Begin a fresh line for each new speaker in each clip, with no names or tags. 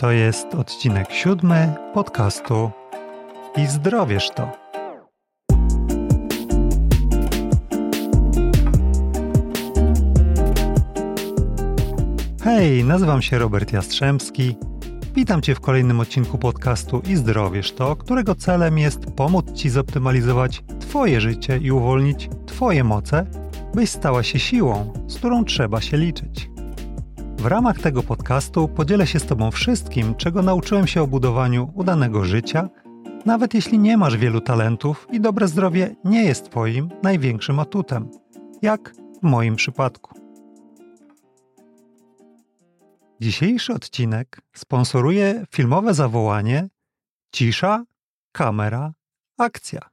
To jest odcinek siódmy podcastu I zdrowiesz to. Hej, nazywam się Robert Jastrzębski. Witam Cię w kolejnym odcinku podcastu I zdrowiesz to, którego celem jest pomóc Ci zoptymalizować Twoje życie i uwolnić Twoje moce, byś stała się siłą, z którą trzeba się liczyć. W ramach tego podcastu podzielę się z Tobą wszystkim, czego nauczyłem się o budowaniu udanego życia, nawet jeśli nie masz wielu talentów i dobre zdrowie nie jest Twoim największym atutem, jak w moim przypadku. Dzisiejszy odcinek sponsoruje filmowe zawołanie Cisza, kamera, akcja.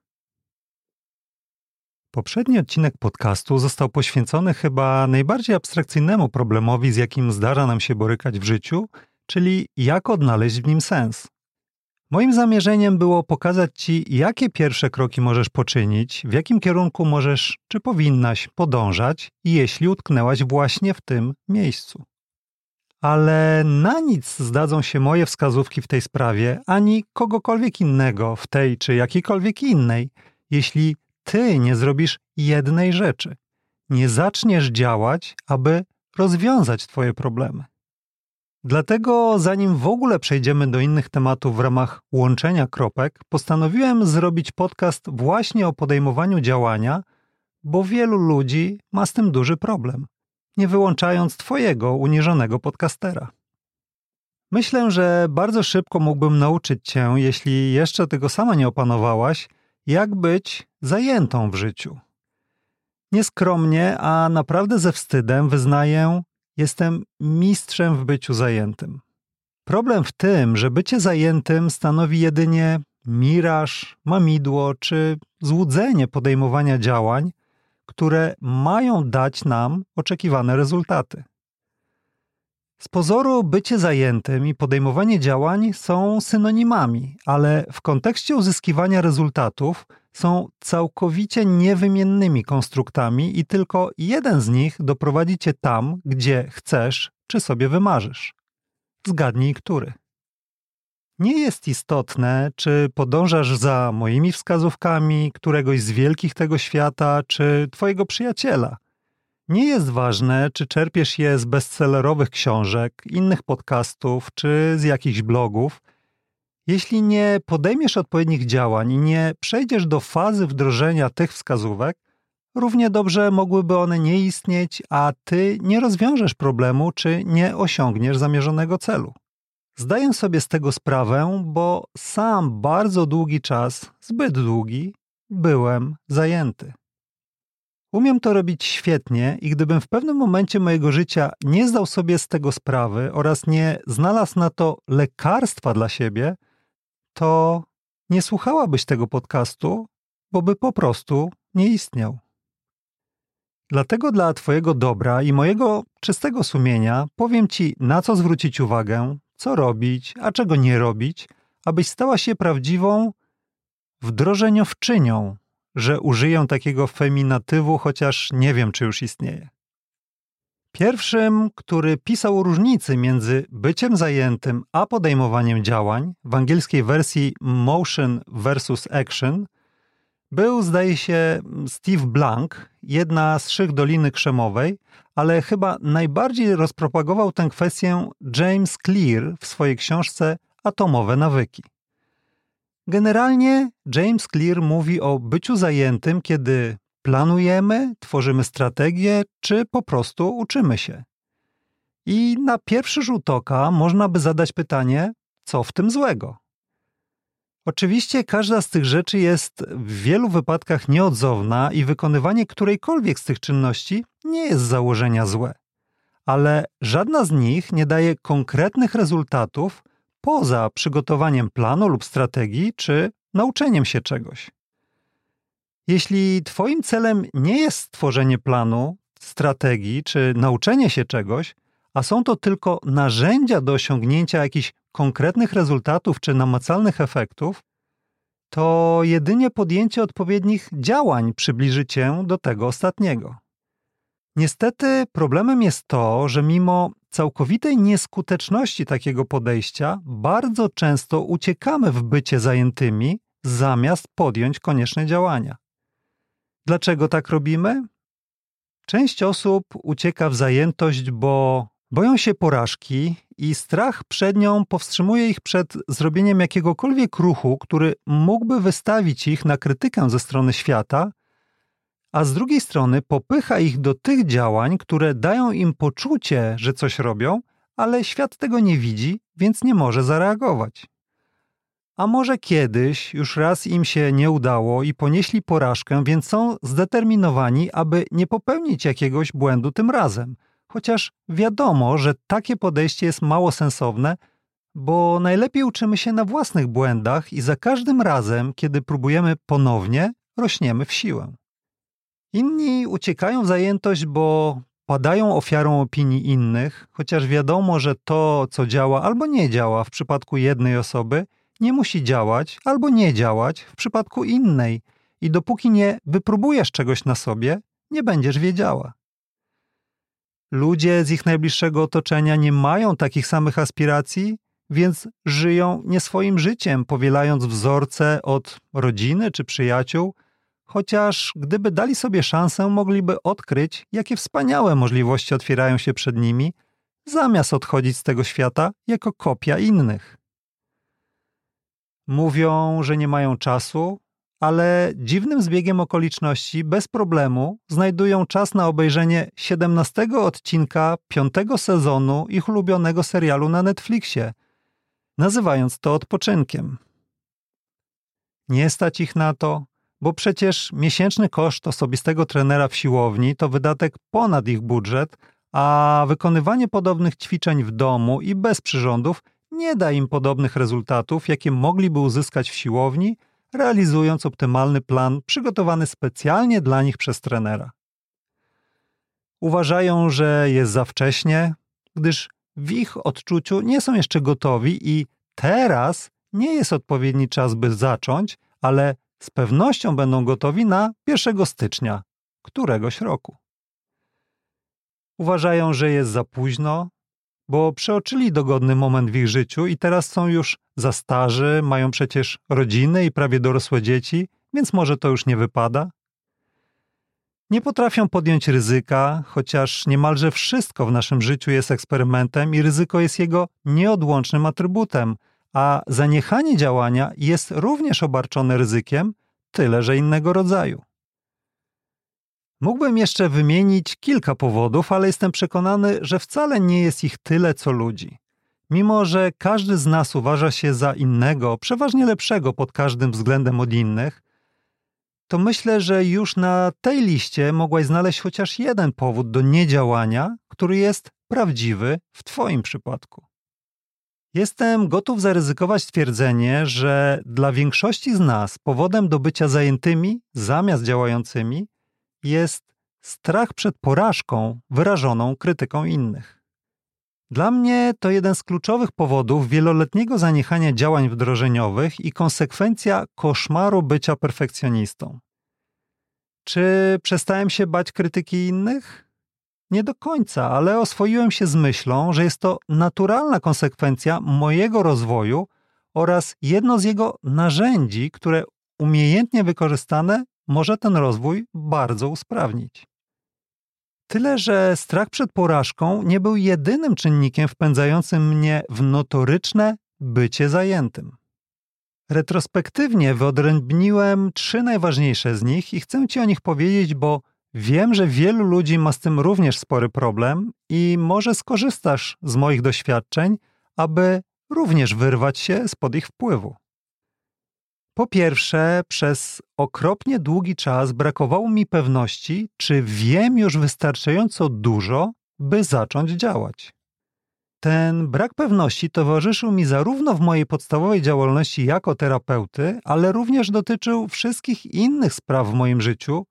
Poprzedni odcinek podcastu został poświęcony chyba najbardziej abstrakcyjnemu problemowi, z jakim zdarza nam się borykać w życiu, czyli jak odnaleźć w nim sens. Moim zamierzeniem było pokazać Ci, jakie pierwsze kroki możesz poczynić, w jakim kierunku możesz czy powinnaś podążać, jeśli utknęłaś właśnie w tym miejscu. Ale na nic zdadzą się moje wskazówki w tej sprawie, ani kogokolwiek innego w tej czy jakiejkolwiek innej, jeśli ty nie zrobisz jednej rzeczy. Nie zaczniesz działać, aby rozwiązać Twoje problemy. Dlatego, zanim w ogóle przejdziemy do innych tematów w ramach łączenia kropek, postanowiłem zrobić podcast właśnie o podejmowaniu działania, bo wielu ludzi ma z tym duży problem, nie wyłączając Twojego uniżonego podcastera. Myślę, że bardzo szybko mógłbym nauczyć Cię, jeśli jeszcze tego sama nie opanowałaś, jak być zajętą w życiu. Nieskromnie, a naprawdę ze wstydem wyznaję, jestem mistrzem w byciu zajętym. Problem w tym, że bycie zajętym stanowi jedynie miraż, mamidło czy złudzenie podejmowania działań, które mają dać nam oczekiwane rezultaty. Z pozoru bycie zajętym i podejmowanie działań są synonimami, ale w kontekście uzyskiwania rezultatów są całkowicie niewymiennymi konstruktami i tylko jeden z nich doprowadzi cię tam, gdzie chcesz czy sobie wymarzysz. Zgadnij, który. Nie jest istotne, czy podążasz za moimi wskazówkami, któregoś z wielkich tego świata, czy twojego przyjaciela – nie jest ważne, czy czerpiesz je z bestsellerowych książek, innych podcastów czy z jakichś blogów. Jeśli nie podejmiesz odpowiednich działań i nie przejdziesz do fazy wdrożenia tych wskazówek, równie dobrze mogłyby one nie istnieć, a ty nie rozwiążesz problemu czy nie osiągniesz zamierzonego celu. Zdaję sobie z tego sprawę, bo sam bardzo długi czas, zbyt długi, byłem zajęty. Umiem to robić świetnie i gdybym w pewnym momencie mojego życia nie zdał sobie z tego sprawy oraz nie znalazł na to lekarstwa dla siebie, to nie słuchałabyś tego podcastu, bo by po prostu nie istniał. Dlatego dla Twojego dobra i mojego czystego sumienia powiem Ci, na co zwrócić uwagę, co robić, a czego nie robić, abyś stała się prawdziwą wdrożeniowczynią że użyję takiego feminatywu, chociaż nie wiem, czy już istnieje. Pierwszym, który pisał o różnicy między byciem zajętym a podejmowaniem działań, w angielskiej wersji motion versus action, był, zdaje się, Steve Blank, jedna z szych Doliny Krzemowej, ale chyba najbardziej rozpropagował tę kwestię James Clear w swojej książce Atomowe nawyki. Generalnie James Clear mówi o byciu zajętym, kiedy planujemy, tworzymy strategię, czy po prostu uczymy się. I na pierwszy rzut oka można by zadać pytanie, co w tym złego? Oczywiście każda z tych rzeczy jest w wielu wypadkach nieodzowna i wykonywanie którejkolwiek z tych czynności nie jest z założenia złe. Ale żadna z nich nie daje konkretnych rezultatów, poza przygotowaniem planu lub strategii, czy nauczeniem się czegoś. Jeśli Twoim celem nie jest stworzenie planu, strategii czy nauczenie się czegoś, a są to tylko narzędzia do osiągnięcia jakichś konkretnych rezultatów czy namacalnych efektów, to jedynie podjęcie odpowiednich działań przybliży Cię do tego ostatniego. Niestety problemem jest to, że mimo całkowitej nieskuteczności takiego podejścia bardzo często uciekamy w bycie zajętymi, zamiast podjąć konieczne działania. Dlaczego tak robimy? Część osób ucieka w zajętość, bo boją się porażki i strach przed nią powstrzymuje ich przed zrobieniem jakiegokolwiek ruchu, który mógłby wystawić ich na krytykę ze strony świata, a z drugiej strony popycha ich do tych działań, które dają im poczucie, że coś robią, ale świat tego nie widzi, więc nie może zareagować. A może kiedyś już raz im się nie udało i ponieśli porażkę, więc są zdeterminowani, aby nie popełnić jakiegoś błędu tym razem. Chociaż wiadomo, że takie podejście jest mało sensowne, bo najlepiej uczymy się na własnych błędach i za każdym razem, kiedy próbujemy ponownie, rośniemy w siłę. Inni uciekają w zajętość, bo padają ofiarą opinii innych, chociaż wiadomo, że to, co działa albo nie działa w przypadku jednej osoby, nie musi działać albo nie działać w przypadku innej i dopóki nie wypróbujesz czegoś na sobie, nie będziesz wiedziała. Ludzie z ich najbliższego otoczenia nie mają takich samych aspiracji, więc żyją nie swoim życiem, powielając wzorce od rodziny czy przyjaciół, chociaż gdyby dali sobie szansę, mogliby odkryć, jakie wspaniałe możliwości otwierają się przed nimi, zamiast odchodzić z tego świata jako kopia innych. Mówią, że nie mają czasu, ale dziwnym zbiegiem okoliczności bez problemu znajdują czas na obejrzenie 17 odcinka 5 sezonu ich ulubionego serialu na Netflixie, nazywając to odpoczynkiem. Nie stać ich na to, bo przecież miesięczny koszt osobistego trenera w siłowni to wydatek ponad ich budżet, a wykonywanie podobnych ćwiczeń w domu i bez przyrządów nie da im podobnych rezultatów, jakie mogliby uzyskać w siłowni, realizując optymalny plan przygotowany specjalnie dla nich przez trenera. Uważają, że jest za wcześnie, gdyż w ich odczuciu nie są jeszcze gotowi i teraz nie jest odpowiedni czas, by zacząć, ale z pewnością będą gotowi na 1 stycznia któregoś roku. Uważają, że jest za późno, bo przeoczyli dogodny moment w ich życiu i teraz są już za starzy, mają przecież rodziny i prawie dorosłe dzieci, więc może to już nie wypada. Nie potrafią podjąć ryzyka, chociaż niemalże wszystko w naszym życiu jest eksperymentem i ryzyko jest jego nieodłącznym atrybutem, a zaniechanie działania jest również obarczone ryzykiem, tyle że innego rodzaju. Mógłbym jeszcze wymienić kilka powodów, ale jestem przekonany, że wcale nie jest ich tyle co ludzi. Mimo, że każdy z nas uważa się za innego, przeważnie lepszego pod każdym względem od innych, to myślę, że już na tej liście mogłaś znaleźć chociaż jeden powód do niedziałania, który jest prawdziwy w Twoim przypadku. Jestem gotów zaryzykować stwierdzenie, że dla większości z nas powodem do bycia zajętymi zamiast działającymi jest strach przed porażką wyrażoną krytyką innych. Dla mnie to jeden z kluczowych powodów wieloletniego zaniechania działań wdrożeniowych i konsekwencja koszmaru bycia perfekcjonistą. Czy przestałem się bać krytyki innych? Nie do końca, ale oswoiłem się z myślą, że jest to naturalna konsekwencja mojego rozwoju oraz jedno z jego narzędzi, które umiejętnie wykorzystane może ten rozwój bardzo usprawnić. Tyle, że strach przed porażką nie był jedynym czynnikiem wpędzającym mnie w notoryczne bycie zajętym. Retrospektywnie wyodrębniłem trzy najważniejsze z nich i chcę Ci o nich powiedzieć, bo Wiem, że wielu ludzi ma z tym również spory problem i może skorzystasz z moich doświadczeń, aby również wyrwać się spod ich wpływu. Po pierwsze, przez okropnie długi czas brakowało mi pewności, czy wiem już wystarczająco dużo, by zacząć działać. Ten brak pewności towarzyszył mi zarówno w mojej podstawowej działalności jako terapeuty, ale również dotyczył wszystkich innych spraw w moim życiu,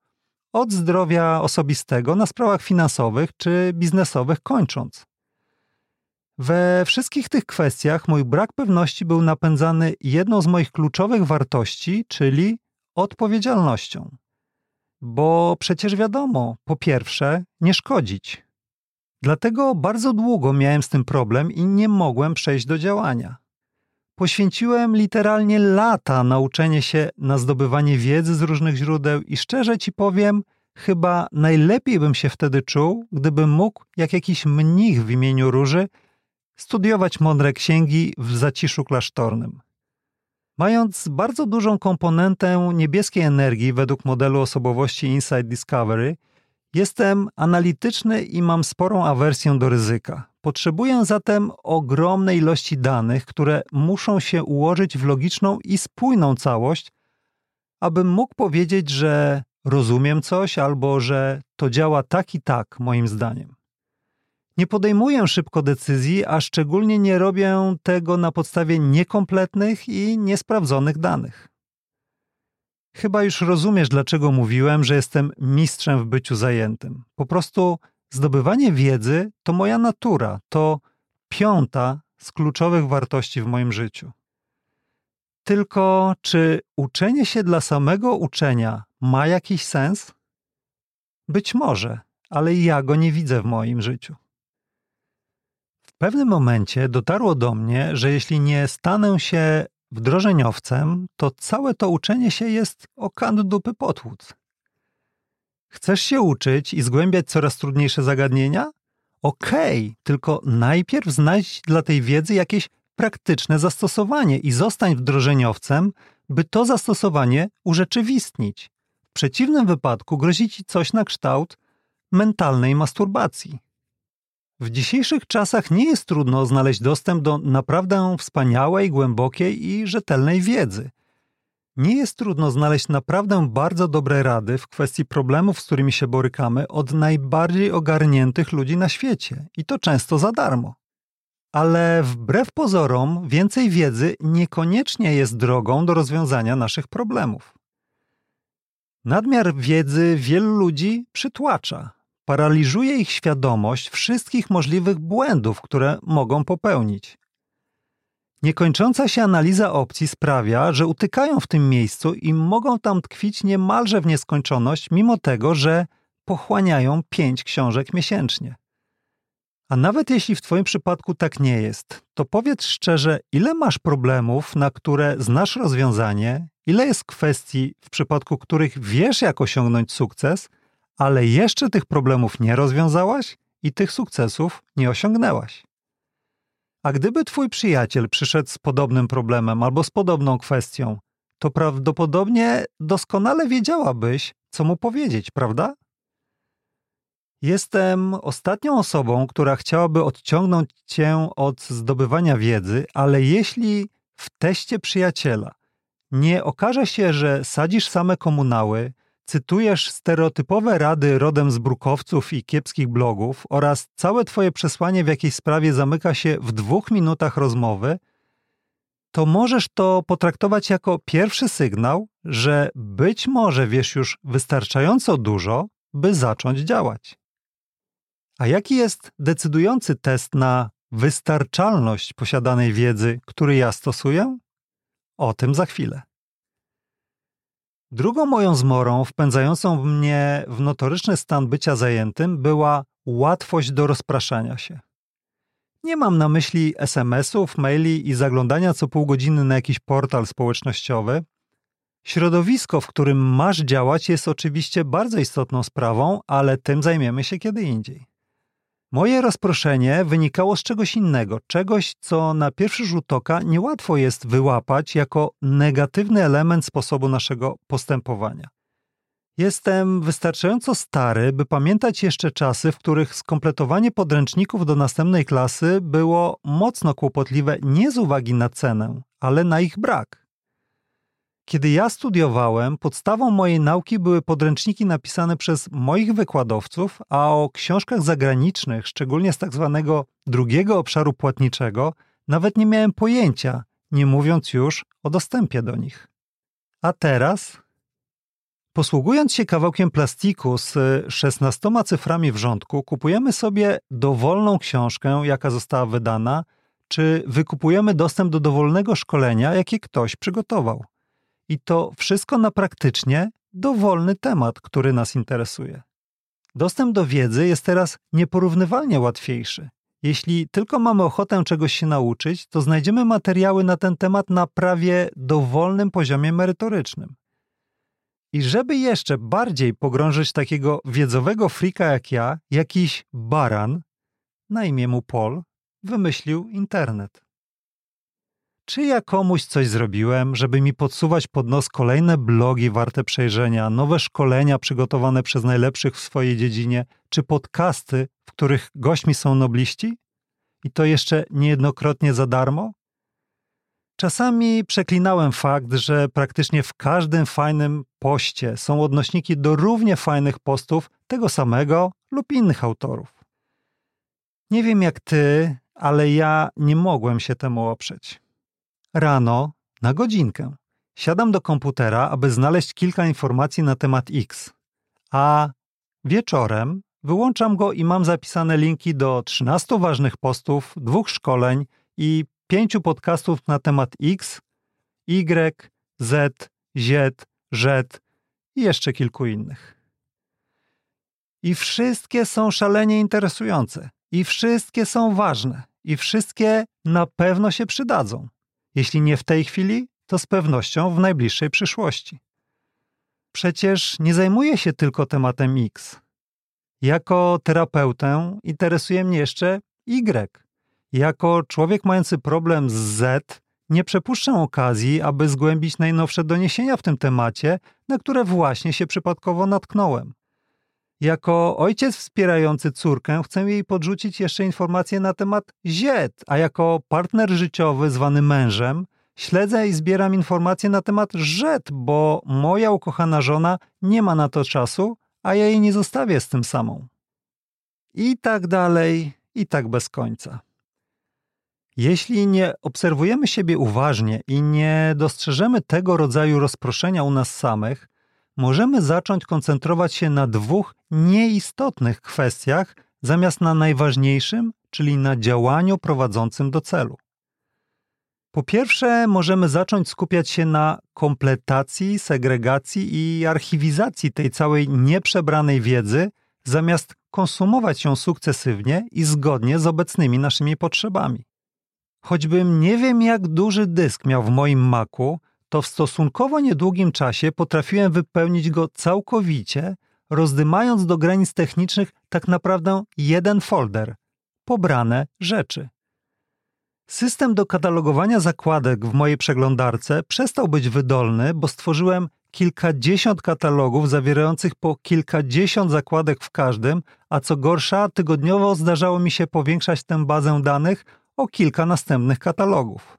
od zdrowia osobistego na sprawach finansowych czy biznesowych kończąc. We wszystkich tych kwestiach mój brak pewności był napędzany jedną z moich kluczowych wartości, czyli odpowiedzialnością. Bo przecież wiadomo, po pierwsze, nie szkodzić. Dlatego bardzo długo miałem z tym problem i nie mogłem przejść do działania. Poświęciłem literalnie lata na uczenie się, na zdobywanie wiedzy z różnych źródeł i szczerze ci powiem, chyba najlepiej bym się wtedy czuł, gdybym mógł, jak jakiś mnich w imieniu Róży, studiować mądre księgi w zaciszu klasztornym. Mając bardzo dużą komponentę niebieskiej energii według modelu osobowości Inside Discovery, jestem analityczny i mam sporą awersję do ryzyka. Potrzebuję zatem ogromnej ilości danych, które muszą się ułożyć w logiczną i spójną całość, abym mógł powiedzieć, że rozumiem coś albo że to działa tak i tak, moim zdaniem. Nie podejmuję szybko decyzji, a szczególnie nie robię tego na podstawie niekompletnych i niesprawdzonych danych. Chyba już rozumiesz, dlaczego mówiłem, że jestem mistrzem w byciu zajętym. Po prostu zdobywanie wiedzy to moja natura, to piąta z kluczowych wartości w moim życiu. Tylko czy uczenie się dla samego uczenia ma jakiś sens? Być może, ale ja go nie widzę w moim życiu. W pewnym momencie dotarło do mnie, że jeśli nie stanę się wdrożeniowcem, to całe to uczenie się jest o kant dupy potłuc. Chcesz się uczyć i zgłębiać coraz trudniejsze zagadnienia? Okej, okay, tylko najpierw znajdź dla tej wiedzy jakieś praktyczne zastosowanie i zostań wdrożeniowcem, by to zastosowanie urzeczywistnić. W przeciwnym wypadku grozi ci coś na kształt mentalnej masturbacji. W dzisiejszych czasach nie jest trudno znaleźć dostęp do naprawdę wspaniałej, głębokiej i rzetelnej wiedzy. Nie jest trudno znaleźć naprawdę bardzo dobre rady w kwestii problemów, z którymi się borykamy, od najbardziej ogarniętych ludzi na świecie i to często za darmo. Ale wbrew pozorom, więcej wiedzy niekoniecznie jest drogą do rozwiązania naszych problemów. Nadmiar wiedzy wielu ludzi przytłacza, paraliżuje ich świadomość wszystkich możliwych błędów, które mogą popełnić. Niekończąca się analiza opcji sprawia, że utykają w tym miejscu i mogą tam tkwić niemalże w nieskończoność, mimo tego, że pochłaniają pięć książek miesięcznie. A nawet jeśli w Twoim przypadku tak nie jest, to powiedz szczerze, ile masz problemów, na które znasz rozwiązanie, ile jest kwestii, w przypadku których wiesz, jak osiągnąć sukces, ale jeszcze tych problemów nie rozwiązałaś i tych sukcesów nie osiągnęłaś. A gdyby twój przyjaciel przyszedł z podobnym problemem albo z podobną kwestią, to prawdopodobnie doskonale wiedziałabyś, co mu powiedzieć, prawda? Jestem ostatnią osobą, która chciałaby odciągnąć cię od zdobywania wiedzy, ale jeśli w teście przyjaciela nie okaże się, że sadzisz same komunały, cytujesz stereotypowe rady rodem z brukowców i kiepskich blogów oraz całe twoje przesłanie w jakiejś sprawie zamyka się w dwóch minutach rozmowy, to możesz to potraktować jako pierwszy sygnał, że być może wiesz już wystarczająco dużo, by zacząć działać. A jaki jest decydujący test na wystarczalność posiadanej wiedzy, który ja stosuję? O tym za chwilę. Drugą moją zmorą wpędzającą mnie w notoryczny stan bycia zajętym była łatwość do rozpraszania się. Nie mam na myśli SMS-ów, maili i zaglądania co pół godziny na jakiś portal społecznościowy. Środowisko, w którym masz działać, jest oczywiście bardzo istotną sprawą, ale tym zajmiemy się kiedy indziej. Moje rozproszenie wynikało z czegoś innego, czegoś, co na pierwszy rzut oka niełatwo jest wyłapać jako negatywny element sposobu naszego postępowania. Jestem wystarczająco stary, by pamiętać jeszcze czasy, w których skompletowanie podręczników do następnej klasy było mocno kłopotliwe nie z uwagi na cenę, ale na ich brak. Kiedy ja studiowałem, podstawą mojej nauki były podręczniki napisane przez moich wykładowców, a o książkach zagranicznych, szczególnie z tak zwanego drugiego obszaru płatniczego, nawet nie miałem pojęcia, nie mówiąc już o dostępie do nich. A teraz, posługując się kawałkiem plastiku z 16 cyframi w rządku, kupujemy sobie dowolną książkę, jaka została wydana, czy wykupujemy dostęp do dowolnego szkolenia, jakie ktoś przygotował. I to wszystko na praktycznie dowolny temat, który nas interesuje. Dostęp do wiedzy jest teraz nieporównywalnie łatwiejszy. Jeśli tylko mamy ochotę czegoś się nauczyć, to znajdziemy materiały na ten temat na prawie dowolnym poziomie merytorycznym. I żeby jeszcze bardziej pogrążyć takiego wiedzowego frika jak ja, jakiś baran, na imię mu Paul, wymyślił internet. Czy ja komuś coś zrobiłem, żeby mi podsuwać pod nos kolejne blogi warte przejrzenia, nowe szkolenia przygotowane przez najlepszych w swojej dziedzinie, czy podcasty, w których gośćmi są nobliści? I to jeszcze niejednokrotnie za darmo? Czasami przeklinałem fakt, że praktycznie w każdym fajnym poście są odnośniki do równie fajnych postów tego samego lub innych autorów. Nie wiem jak ty, ale ja nie mogłem się temu oprzeć. Rano, na godzinkę, siadam do komputera, aby znaleźć kilka informacji na temat X, a wieczorem wyłączam go i mam zapisane linki do 13 ważnych postów, dwóch szkoleń i pięciu podcastów na temat X, Y, Z, Z, Z i jeszcze kilku innych. I wszystkie są szalenie interesujące, i wszystkie są ważne, i wszystkie na pewno się przydadzą. Jeśli nie w tej chwili, to z pewnością w najbliższej przyszłości. Przecież nie zajmuję się tylko tematem X. Jako terapeutę interesuje mnie jeszcze Y. Jako człowiek mający problem z Z, nie przepuszczę okazji, aby zgłębić najnowsze doniesienia w tym temacie, na które właśnie się przypadkowo natknąłem. Jako ojciec wspierający córkę chcę jej podrzucić jeszcze informacje na temat Z, a jako partner życiowy zwany mężem śledzę i zbieram informacje na temat Z, bo moja ukochana żona nie ma na to czasu, a ja jej nie zostawię z tym samą. I tak dalej, i tak bez końca. Jeśli nie obserwujemy siebie uważnie i nie dostrzeżemy tego rodzaju rozproszenia u nas samych, możemy zacząć koncentrować się na dwóch nieistotnych kwestiach zamiast na najważniejszym, czyli na działaniu prowadzącym do celu. Po pierwsze, możemy zacząć skupiać się na kompletacji, segregacji i archiwizacji tej całej nieprzebranej wiedzy, zamiast konsumować ją sukcesywnie i zgodnie z obecnymi naszymi potrzebami. Choćbym nie wiem jak duży dysk miał w moim maku, to w stosunkowo niedługim czasie potrafiłem wypełnić go całkowicie, rozdymając do granic technicznych tak naprawdę jeden folder pobrane rzeczy. System do katalogowania zakładek w mojej przeglądarce przestał być wydolny, bo stworzyłem kilkadziesiąt katalogów zawierających po kilkadziesiąt zakładek w każdym, a co gorsza, tygodniowo zdarzało mi się powiększać tę bazę danych o kilka następnych katalogów.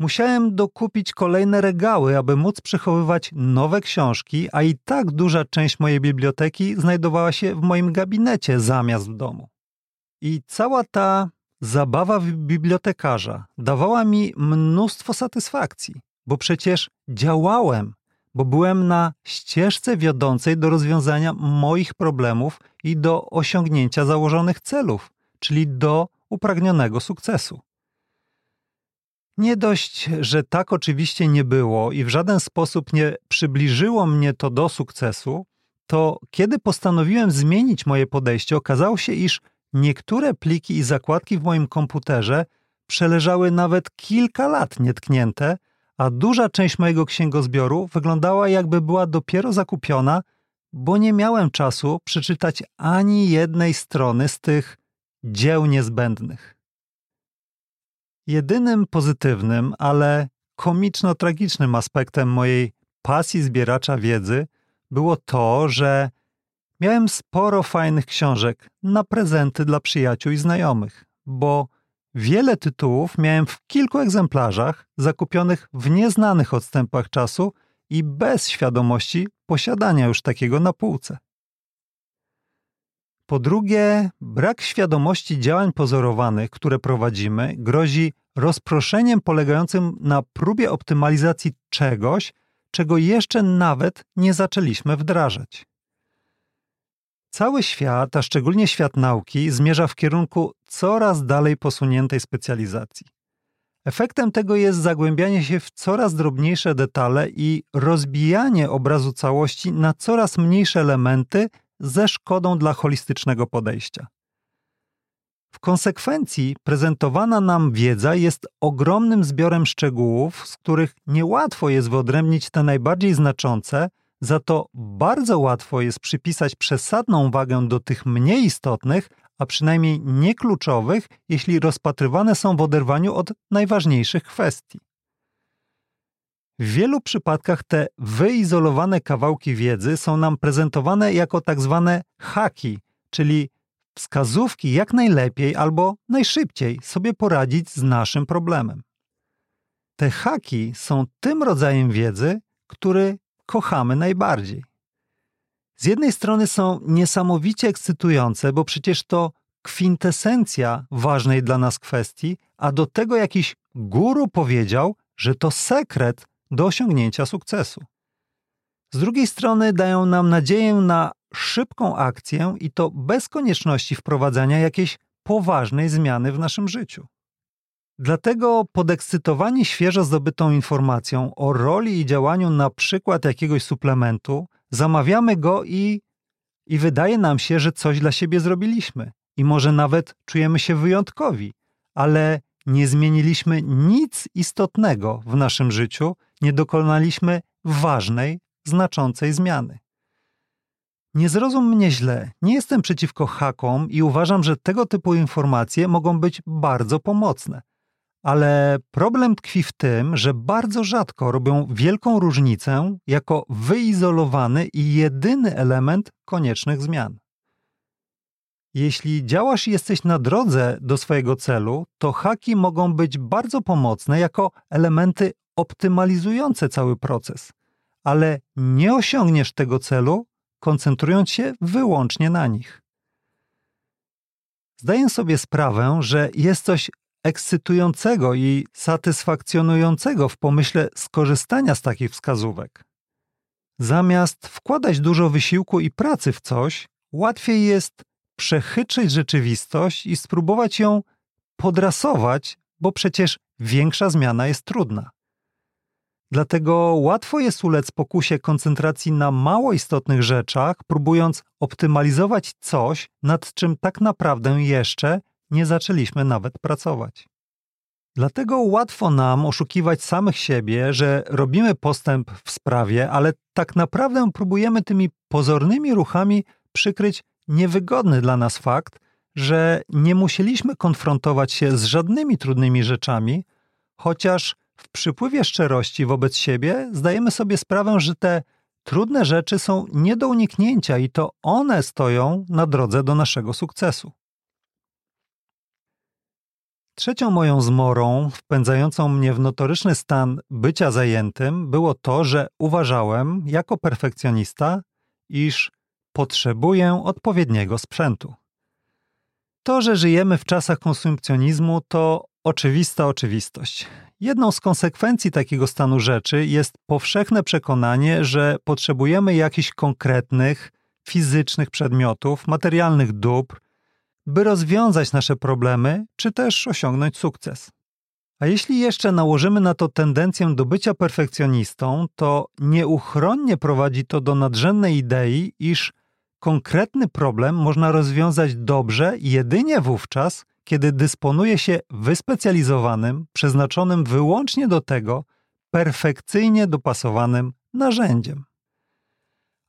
Musiałem dokupić kolejne regały, aby móc przechowywać nowe książki, a i tak duża część mojej biblioteki znajdowała się w moim gabinecie zamiast w domu. I cała ta zabawa bibliotekarza dawała mi mnóstwo satysfakcji, bo przecież działałem, bo byłem na ścieżce wiodącej do rozwiązania moich problemów i do osiągnięcia założonych celów, czyli do upragnionego sukcesu. Nie dość, że tak oczywiście nie było i w żaden sposób nie przybliżyło mnie to do sukcesu, to kiedy postanowiłem zmienić moje podejście, okazało się, iż niektóre pliki i zakładki w moim komputerze przeleżały nawet kilka lat nietknięte, a duża część mojego księgozbioru wyglądała jakby była dopiero zakupiona, bo nie miałem czasu przeczytać ani jednej strony z tych dzieł niezbędnych. Jedynym pozytywnym, ale komiczno-tragicznym aspektem mojej pasji zbieracza wiedzy było to, że miałem sporo fajnych książek na prezenty dla przyjaciół i znajomych, bo wiele tytułów miałem w kilku egzemplarzach zakupionych w nieznanych odstępach czasu i bez świadomości posiadania już takiego na półce. Po drugie, brak świadomości działań pozorowanych, które prowadzimy, grozi rozproszeniem polegającym na próbie optymalizacji czegoś, czego jeszcze nawet nie zaczęliśmy wdrażać. Cały świat, a szczególnie świat nauki, zmierza w kierunku coraz dalej posuniętej specjalizacji. Efektem tego jest zagłębianie się w coraz drobniejsze detale i rozbijanie obrazu całości na coraz mniejsze elementy ze szkodą dla holistycznego podejścia. W konsekwencji prezentowana nam wiedza jest ogromnym zbiorem szczegółów, z których niełatwo jest wyodrębnić te najbardziej znaczące, za to bardzo łatwo jest przypisać przesadną wagę do tych mniej istotnych, a przynajmniej niekluczowych, jeśli rozpatrywane są w oderwaniu od najważniejszych kwestii. W wielu przypadkach te wyizolowane kawałki wiedzy są nam prezentowane jako tak zwane haki, czyli wskazówki, jak najlepiej albo najszybciej sobie poradzić z naszym problemem. Te haki są tym rodzajem wiedzy, który kochamy najbardziej. Z jednej strony są niesamowicie ekscytujące, bo przecież to kwintesencja ważnej dla nas kwestii, a do tego jakiś guru powiedział, że to sekret do osiągnięcia sukcesu. Z drugiej strony dają nam nadzieję na szybką akcję i to bez konieczności wprowadzania jakiejś poważnej zmiany w naszym życiu. Dlatego podekscytowani świeżo zdobytą informacją o roli i działaniu na przykład jakiegoś suplementu, zamawiamy go i, i wydaje nam się, że coś dla siebie zrobiliśmy i może nawet czujemy się wyjątkowi, ale nie zmieniliśmy nic istotnego w naszym życiu, nie dokonaliśmy ważnej, znaczącej zmiany. Nie zrozum mnie źle, nie jestem przeciwko hakom i uważam, że tego typu informacje mogą być bardzo pomocne. Ale problem tkwi w tym, że bardzo rzadko robią wielką różnicę jako wyizolowany i jedyny element koniecznych zmian. Jeśli działasz i jesteś na drodze do swojego celu, to haki mogą być bardzo pomocne jako elementy optymalizujące cały proces, ale nie osiągniesz tego celu, koncentrując się wyłącznie na nich. Zdaję sobie sprawę, że jest coś ekscytującego i satysfakcjonującego w pomyśle skorzystania z takich wskazówek. Zamiast wkładać dużo wysiłku i pracy w coś, łatwiej jest przechytrzyć rzeczywistość i spróbować ją podrasować, bo przecież większa zmiana jest trudna. Dlatego łatwo jest ulec pokusie koncentracji na mało istotnych rzeczach, próbując optymalizować coś, nad czym tak naprawdę jeszcze nie zaczęliśmy nawet pracować. Dlatego łatwo nam oszukiwać samych siebie, że robimy postęp w sprawie, ale tak naprawdę próbujemy tymi pozornymi ruchami przykryć niewygodny dla nas fakt, że nie musieliśmy konfrontować się z żadnymi trudnymi rzeczami, chociaż w przypływie szczerości wobec siebie zdajemy sobie sprawę, że te trudne rzeczy są nie do uniknięcia i to one stoją na drodze do naszego sukcesu. Trzecią moją zmorą, wpędzającą mnie w notoryczny stan bycia zajętym, było to, że uważałem, jako perfekcjonista, iż potrzebuję odpowiedniego sprzętu. To, że żyjemy w czasach konsumpcjonizmu, to oczywista oczywistość. Jedną z konsekwencji takiego stanu rzeczy jest powszechne przekonanie, że potrzebujemy jakichś konkretnych, fizycznych przedmiotów, materialnych dóbr, by rozwiązać nasze problemy, czy też osiągnąć sukces. A jeśli jeszcze nałożymy na to tendencję do bycia perfekcjonistą, to nieuchronnie prowadzi to do nadrzędnej idei, iż konkretny problem można rozwiązać dobrze jedynie wówczas, kiedy dysponuje się wyspecjalizowanym, przeznaczonym wyłącznie do tego, perfekcyjnie dopasowanym narzędziem.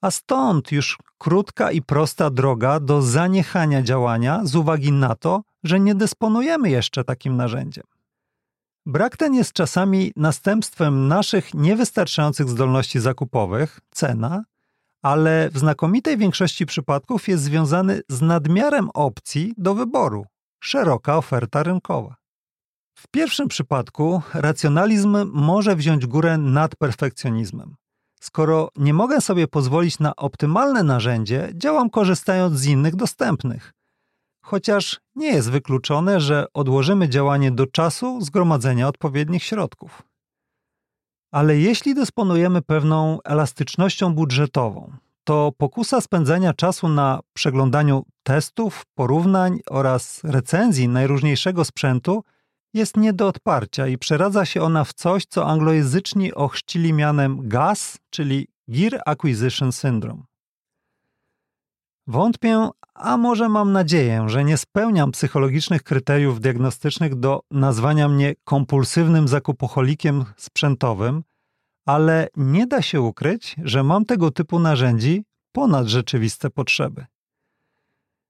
A stąd już krótka i prosta droga do zaniechania działania z uwagi na to, że nie dysponujemy jeszcze takim narzędziem. Brak ten jest czasami następstwem naszych niewystarczających zdolności zakupowych, cena, ale w znakomitej większości przypadków jest związany z nadmiarem opcji do wyboru szeroka oferta rynkowa. W pierwszym przypadku racjonalizm może wziąć górę nad perfekcjonizmem. Skoro nie mogę sobie pozwolić na optymalne narzędzie, działam korzystając z innych dostępnych. Chociaż nie jest wykluczone, że odłożymy działanie do czasu zgromadzenia odpowiednich środków. Ale jeśli dysponujemy pewną elastycznością budżetową, to pokusa spędzania czasu na przeglądaniu testów, porównań oraz recenzji najróżniejszego sprzętu jest nie do odparcia i przeradza się ona w coś, co anglojęzyczni ochrzcili mianem GAS, czyli Gear Acquisition Syndrome. Wątpię, a może mam nadzieję, że nie spełniam psychologicznych kryteriów diagnostycznych do nazwania mnie kompulsywnym zakupocholikiem sprzętowym, ale nie da się ukryć, że mam tego typu narzędzi ponad rzeczywiste potrzeby.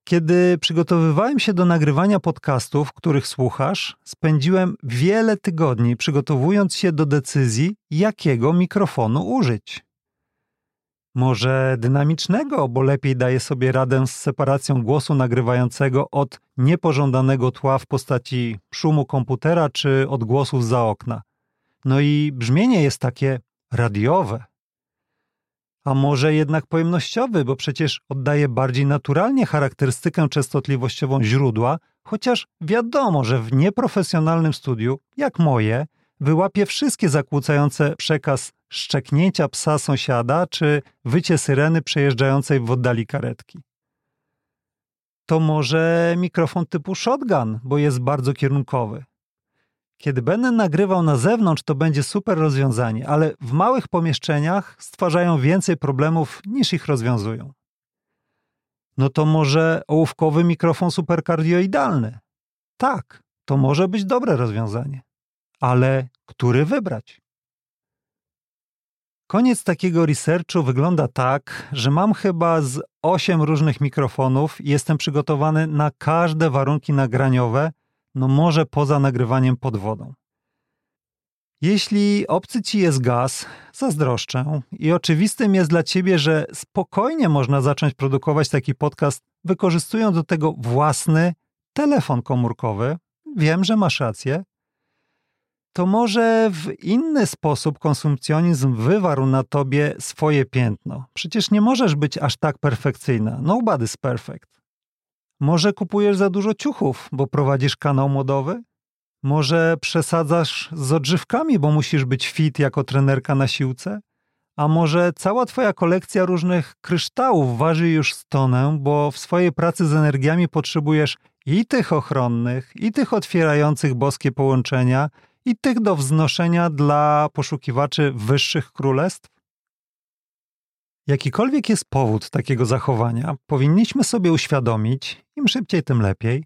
Kiedy przygotowywałem się do nagrywania podcastów, których słuchasz, spędziłem wiele tygodni przygotowując się do decyzji, jakiego mikrofonu użyć. Może dynamicznego, bo lepiej daje sobie radę z separacją głosu nagrywającego od niepożądanego tła w postaci szumu komputera czy odgłosów za okna. No i brzmienie jest takie radiowe. A może jednak pojemnościowy, bo przecież oddaje bardziej naturalnie charakterystykę częstotliwościową źródła, chociaż wiadomo, że w nieprofesjonalnym studiu, jak moje, wyłapie wszystkie zakłócające przekaz szczeknięcia psa sąsiada czy wycie syreny przejeżdżającej w oddali karetki. To może mikrofon typu shotgun, bo jest bardzo kierunkowy. Kiedy będę nagrywał na zewnątrz, to będzie super rozwiązanie, ale w małych pomieszczeniach stwarzają więcej problemów niż ich rozwiązują. No to może ołówkowy mikrofon superkardioidalny. Tak, to może być dobre rozwiązanie. Ale który wybrać? Koniec takiego researchu wygląda tak, że mam chyba z 8 różnych mikrofonów i jestem przygotowany na każde warunki nagraniowe, no może poza nagrywaniem pod wodą. Jeśli obcy ci jest gaz, zazdroszczę i oczywistym jest dla ciebie, że spokojnie można zacząć produkować taki podcast, wykorzystując do tego własny telefon komórkowy. Wiem, że masz rację. To może w inny sposób konsumpcjonizm wywarł na tobie swoje piętno. Przecież nie możesz być aż tak perfekcyjna. Nobody's perfect. Może kupujesz za dużo ciuchów, bo prowadzisz kanał modowy? Może przesadzasz z odżywkami, bo musisz być fit jako trenerka na siłce? A może cała twoja kolekcja różnych kryształów waży już stonę, bo w swojej pracy z energiami potrzebujesz i tych ochronnych, i tych otwierających boskie połączenia, i tych do wznoszenia dla poszukiwaczy wyższych królestw? Jakikolwiek jest powód takiego zachowania, powinniśmy sobie uświadomić, im szybciej, tym lepiej,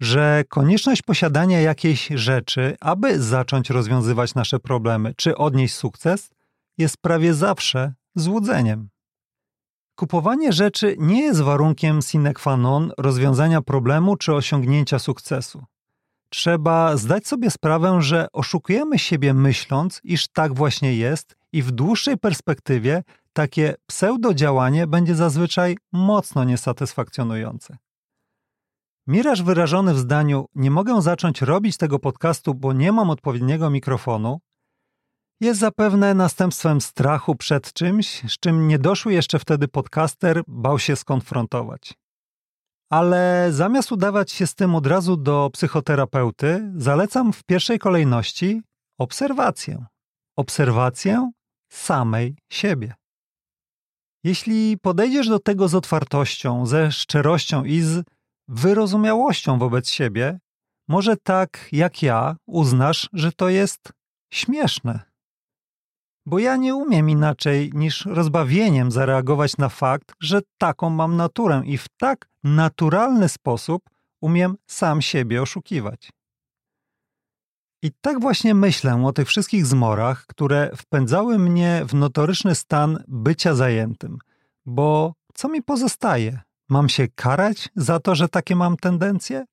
że konieczność posiadania jakiejś rzeczy, aby zacząć rozwiązywać nasze problemy czy odnieść sukces, jest prawie zawsze złudzeniem. Kupowanie rzeczy nie jest warunkiem sine qua non rozwiązania problemu czy osiągnięcia sukcesu. Trzeba zdać sobie sprawę, że oszukujemy siebie myśląc, iż tak właśnie jest i w dłuższej perspektywie takie pseudodziałanie będzie zazwyczaj mocno niesatysfakcjonujące. Miraż wyrażony w zdaniu nie mogę zacząć robić tego podcastu, bo nie mam odpowiedniego mikrofonu, jest zapewne następstwem strachu przed czymś, z czym niedoszły jeszcze wtedy podcaster bał się skonfrontować. Ale zamiast udawać się z tym od razu do psychoterapeuty, zalecam w pierwszej kolejności obserwację. Obserwację samej siebie. Jeśli podejdziesz do tego z otwartością, ze szczerością i z wyrozumiałością wobec siebie, może tak jak ja uznasz, że to jest śmieszne. Bo ja nie umiem inaczej niż rozbawieniem zareagować na fakt, że taką mam naturę i w tak naturalny sposób umiem sam siebie oszukiwać. I tak właśnie myślę o tych wszystkich zmorach, które wpędzały mnie w notoryczny stan bycia zajętym. Bo co mi pozostaje? Mam się karać za to, że takie mam tendencje?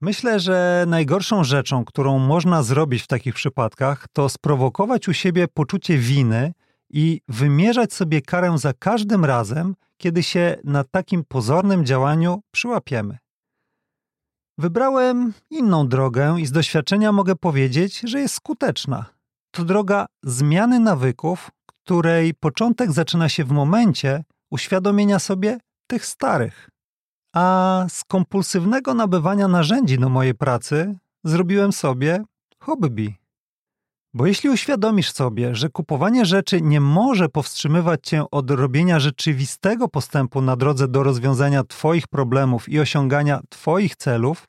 Myślę, że najgorszą rzeczą, którą można zrobić w takich przypadkach, to sprowokować u siebie poczucie winy i wymierzać sobie karę za każdym razem, kiedy się na takim pozornym działaniu przyłapiemy. Wybrałem inną drogę i z doświadczenia mogę powiedzieć, że jest skuteczna. To droga zmiany nawyków, której początek zaczyna się w momencie uświadomienia sobie tych starych. A z kompulsywnego nabywania narzędzi do mojej pracy zrobiłem sobie hobby. Bo jeśli uświadomisz sobie, że kupowanie rzeczy nie może powstrzymywać cię od robienia rzeczywistego postępu na drodze do rozwiązania Twoich problemów i osiągania Twoich celów,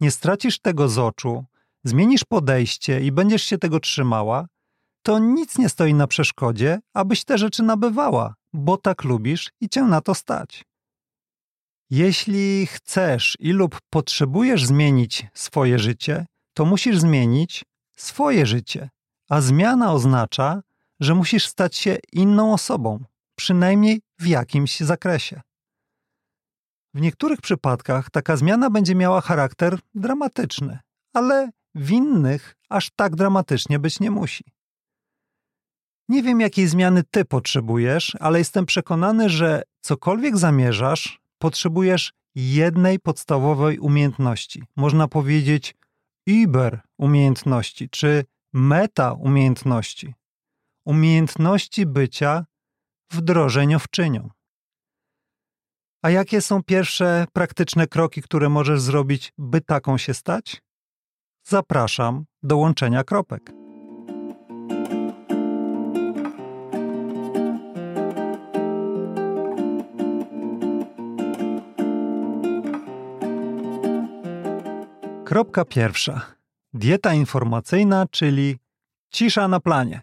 nie stracisz tego z oczu, zmienisz podejście i będziesz się tego trzymała, to nic nie stoi na przeszkodzie, abyś te rzeczy nabywała, bo tak lubisz i cię na to stać. Jeśli chcesz i lub potrzebujesz zmienić swoje życie, to musisz zmienić swoje życie, a zmiana oznacza, że musisz stać się inną osobą, przynajmniej w jakimś zakresie. W niektórych przypadkach taka zmiana będzie miała charakter dramatyczny, ale w innych aż tak dramatycznie być nie musi. Nie wiem, jakiej zmiany ty potrzebujesz, ale jestem przekonany, że cokolwiek zamierzasz, potrzebujesz jednej podstawowej umiejętności. Można powiedzieć über umiejętności czy meta umiejętności. Umiejętności bycia wdrożeniowczynią. A jakie są pierwsze praktyczne kroki, które możesz zrobić, by taką się stać? Zapraszam do łączenia kropek. Kropka pierwsza. Dieta informacyjna, czyli cisza na planie.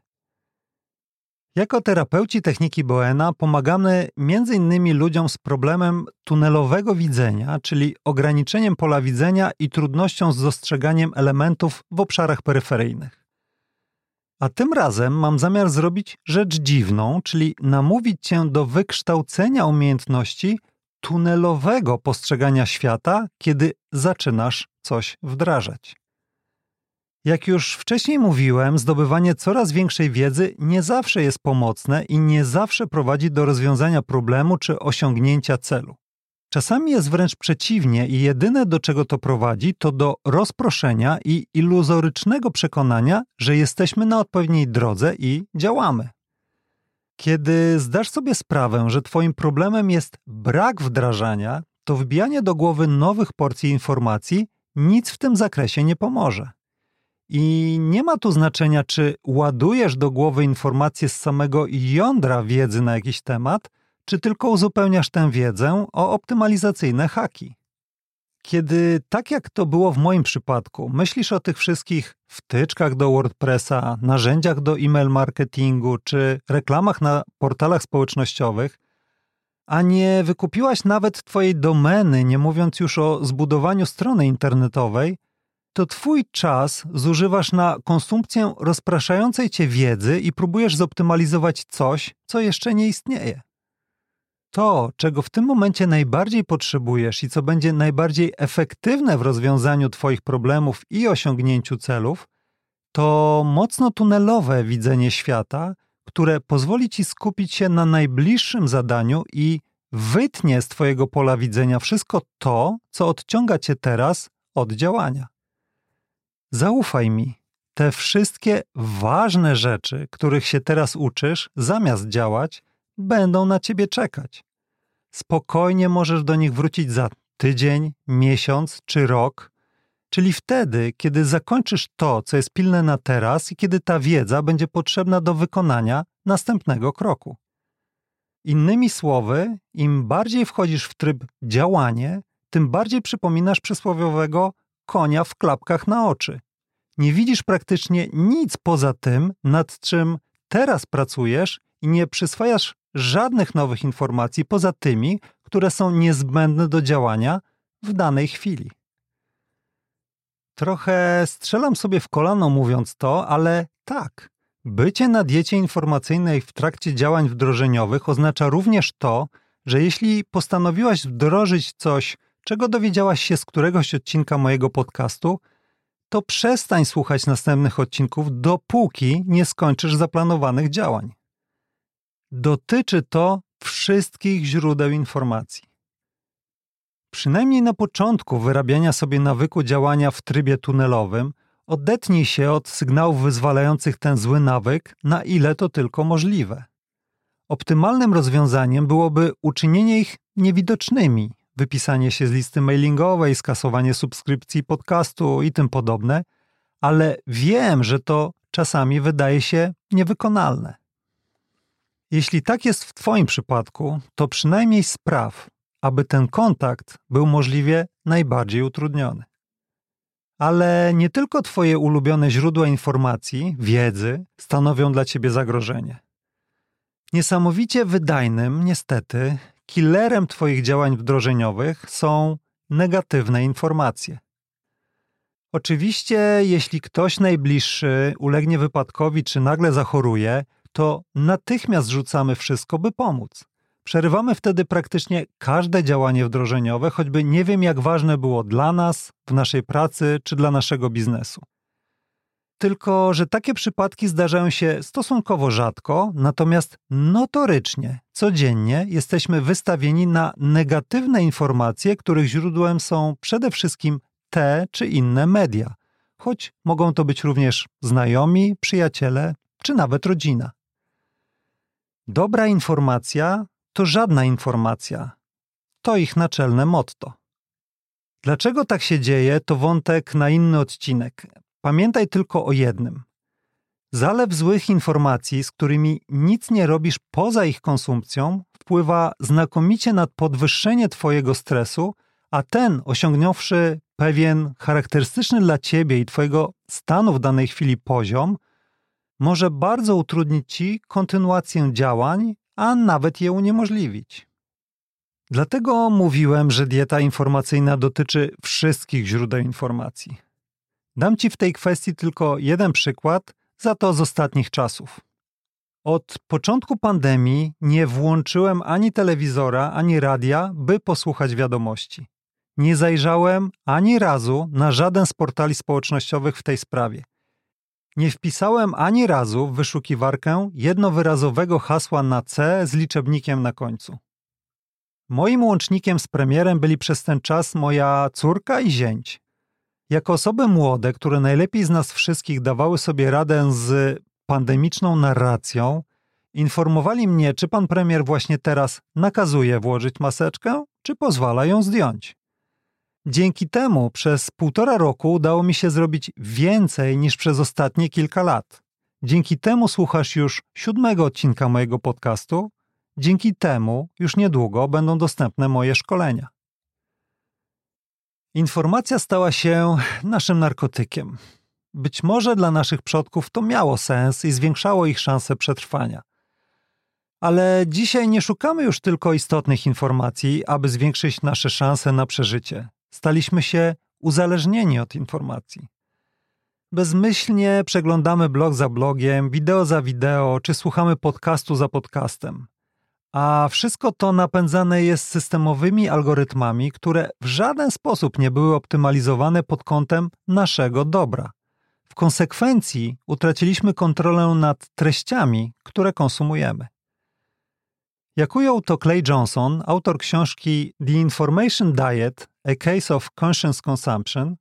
Jako terapeuci techniki Boena pomagamy m.in. ludziom z problemem tunelowego widzenia, czyli ograniczeniem pola widzenia i trudnością z dostrzeganiem elementów w obszarach peryferyjnych. A tym razem mam zamiar zrobić rzecz dziwną, czyli namówić cię do wykształcenia umiejętności tunelowego postrzegania świata, kiedy zaczynasz coś wdrażać. Jak już wcześniej mówiłem, zdobywanie coraz większej wiedzy nie zawsze jest pomocne i nie zawsze prowadzi do rozwiązania problemu czy osiągnięcia celu. Czasami jest wręcz przeciwnie i jedyne do czego to prowadzi, to do rozproszenia i iluzorycznego przekonania, że jesteśmy na odpowiedniej drodze i działamy. Kiedy zdasz sobie sprawę, że Twoim problemem jest brak wdrażania, to wbijanie do głowy nowych porcji informacji nic w tym zakresie nie pomoże. I nie ma tu znaczenia, czy ładujesz do głowy informacje z samego jądra wiedzy na jakiś temat, czy tylko uzupełniasz tę wiedzę o optymalizacyjne haki. Kiedy, tak jak to było w moim przypadku, myślisz o tych wszystkich wtyczkach do WordPressa, narzędziach do e-mail marketingu czy reklamach na portalach społecznościowych, a nie wykupiłaś nawet Twojej domeny, nie mówiąc już o zbudowaniu strony internetowej, to Twój czas zużywasz na konsumpcję rozpraszającej Cię wiedzy i próbujesz zoptymalizować coś, co jeszcze nie istnieje. To, czego w tym momencie najbardziej potrzebujesz i co będzie najbardziej efektywne w rozwiązaniu Twoich problemów i osiągnięciu celów, to mocno tunelowe widzenie świata, które pozwoli Ci skupić się na najbliższym zadaniu i wytnie z Twojego pola widzenia wszystko to, co odciąga Cię teraz od działania. Zaufaj mi, te wszystkie ważne rzeczy, których się teraz uczysz, zamiast działać, będą na ciebie czekać. Spokojnie możesz do nich wrócić za tydzień, miesiąc czy rok, czyli wtedy, kiedy zakończysz to, co jest pilne na teraz i kiedy ta wiedza będzie potrzebna do wykonania następnego kroku. Innymi słowy, im bardziej wchodzisz w tryb działanie, tym bardziej przypominasz przysłowiowego konia w klapkach na oczy. Nie widzisz praktycznie nic poza tym, nad czym teraz pracujesz i nie przyswajasz żadnych nowych informacji poza tymi, które są niezbędne do działania w danej chwili. Trochę strzelam sobie w kolano mówiąc to, ale tak. Bycie na diecie informacyjnej w trakcie działań wdrożeniowych oznacza również to, że jeśli postanowiłaś wdrożyć coś, czego dowiedziałaś się z któregoś odcinka mojego podcastu, to przestań słuchać następnych odcinków, dopóki nie skończysz zaplanowanych działań. Dotyczy to wszystkich źródeł informacji. Przynajmniej na początku wyrabiania sobie nawyku działania w trybie tunelowym, odetnij się od sygnałów wyzwalających ten zły nawyk, na ile to tylko możliwe. Optymalnym rozwiązaniem byłoby uczynienie ich niewidocznymi, wypisanie się z listy mailingowej, skasowanie subskrypcji podcastu i tym podobne, ale wiem, że to czasami wydaje się niewykonalne. Jeśli tak jest w Twoim przypadku, to przynajmniej spraw, aby ten kontakt był możliwie najbardziej utrudniony. Ale nie tylko Twoje ulubione źródła informacji, wiedzy stanowią dla Ciebie zagrożenie. Niesamowicie wydajnym, niestety, killerem Twoich działań wdrożeniowych są negatywne informacje. Oczywiście, jeśli ktoś najbliższy ulegnie wypadkowi czy nagle zachoruje, to natychmiast rzucamy wszystko, by pomóc. Przerywamy wtedy praktycznie każde działanie wdrożeniowe, choćby nie wiem, jak ważne było dla nas, w naszej pracy czy dla naszego biznesu. Tylko, że takie przypadki zdarzają się stosunkowo rzadko, natomiast notorycznie, codziennie jesteśmy wystawieni na negatywne informacje, których źródłem są przede wszystkim te czy inne media, choć mogą to być również znajomi, przyjaciele czy nawet rodzina. Dobra informacja to żadna informacja. To ich naczelne motto. Dlaczego tak się dzieje, to wątek na inny odcinek. Pamiętaj tylko o jednym. Zalew złych informacji, z którymi nic nie robisz poza ich konsumpcją, wpływa znakomicie na podwyższenie Twojego stresu, a ten, osiągnąwszy pewien charakterystyczny dla Ciebie i Twojego stanu w danej chwili poziom, może bardzo utrudnić Ci kontynuację działań, a nawet je uniemożliwić. Dlatego mówiłem, że dieta informacyjna dotyczy wszystkich źródeł informacji. Dam Ci w tej kwestii tylko jeden przykład, za to z ostatnich czasów. Od początku pandemii nie włączyłem ani telewizora, ani radia, by posłuchać wiadomości. Nie zajrzałem ani razu na żaden z portali społecznościowych w tej sprawie. Nie wpisałem ani razu w wyszukiwarkę jednowyrazowego hasła na C z liczebnikiem na końcu. Moim łącznikiem z premierem byli przez ten czas moja córka i zięć. Jako osoby młode, które najlepiej z nas wszystkich dawały sobie radę z pandemiczną narracją, informowali mnie, czy pan premier właśnie teraz nakazuje włożyć maseczkę, czy pozwala ją zdjąć. Dzięki temu przez półtora roku udało mi się zrobić więcej niż przez ostatnie kilka lat. Dzięki temu słuchasz już siódmego odcinka mojego podcastu. Dzięki temu już niedługo będą dostępne moje szkolenia. Informacja stała się naszym narkotykiem. Być może dla naszych przodków to miało sens i zwiększało ich szanse przetrwania. Ale dzisiaj nie szukamy już tylko istotnych informacji, aby zwiększyć nasze szanse na przeżycie. Staliśmy się uzależnieni od informacji. Bezmyślnie przeglądamy blog za blogiem, wideo za wideo, czy słuchamy podcastu za podcastem. A wszystko to napędzane jest systemowymi algorytmami, które w żaden sposób nie były optymalizowane pod kątem naszego dobra. W konsekwencji utraciliśmy kontrolę nad treściami, które konsumujemy. Jak ujął to Clay Johnson, autor książki The Information Diet A Case of Conscious Consumption,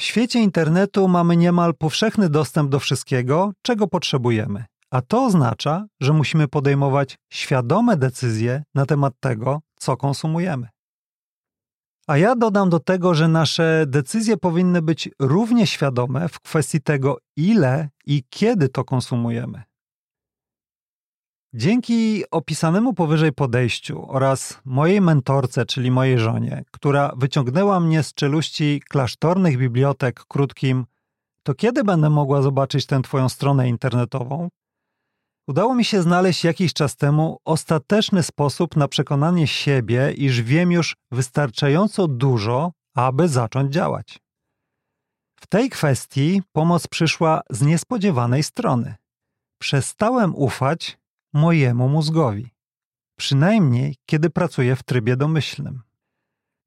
w świecie internetu mamy niemal powszechny dostęp do wszystkiego, czego potrzebujemy. A to oznacza, że musimy podejmować świadome decyzje na temat tego, co konsumujemy. A ja dodam do tego, że nasze decyzje powinny być równie świadome w kwestii tego, ile i kiedy to konsumujemy. Dzięki opisanemu powyżej podejściu oraz mojej mentorce, czyli mojej żonie, która wyciągnęła mnie z czeluści klasztornych bibliotek krótkim to kiedy będę mogła zobaczyć tę Twoją stronę internetową? Udało mi się znaleźć jakiś czas temu ostateczny sposób na przekonanie siebie, iż wiem już wystarczająco dużo, aby zacząć działać. W tej kwestii pomoc przyszła z niespodziewanej strony. Przestałem ufać mojemu mózgowi, przynajmniej kiedy pracuję w trybie domyślnym.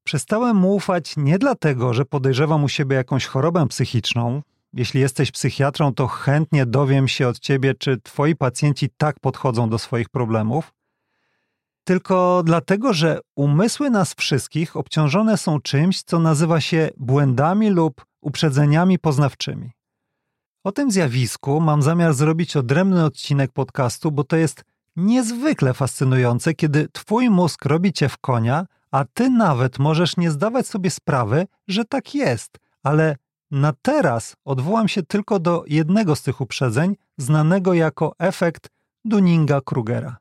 Przestałem mu ufać nie dlatego, że podejrzewam u siebie jakąś chorobę psychiczną, jeśli jesteś psychiatrą, to chętnie dowiem się od ciebie, czy twoi pacjenci tak podchodzą do swoich problemów. Tylko dlatego, że umysły nas wszystkich obciążone są czymś, co nazywa się błędami lub uprzedzeniami poznawczymi. O tym zjawisku mam zamiar zrobić odrębny odcinek podcastu, bo to jest niezwykle fascynujące, kiedy twój mózg robi cię w konia, a ty nawet możesz nie zdawać sobie sprawy, że tak jest, ale na teraz odwołam się tylko do jednego z tych uprzedzeń, znanego jako efekt Dunninga-Krugera.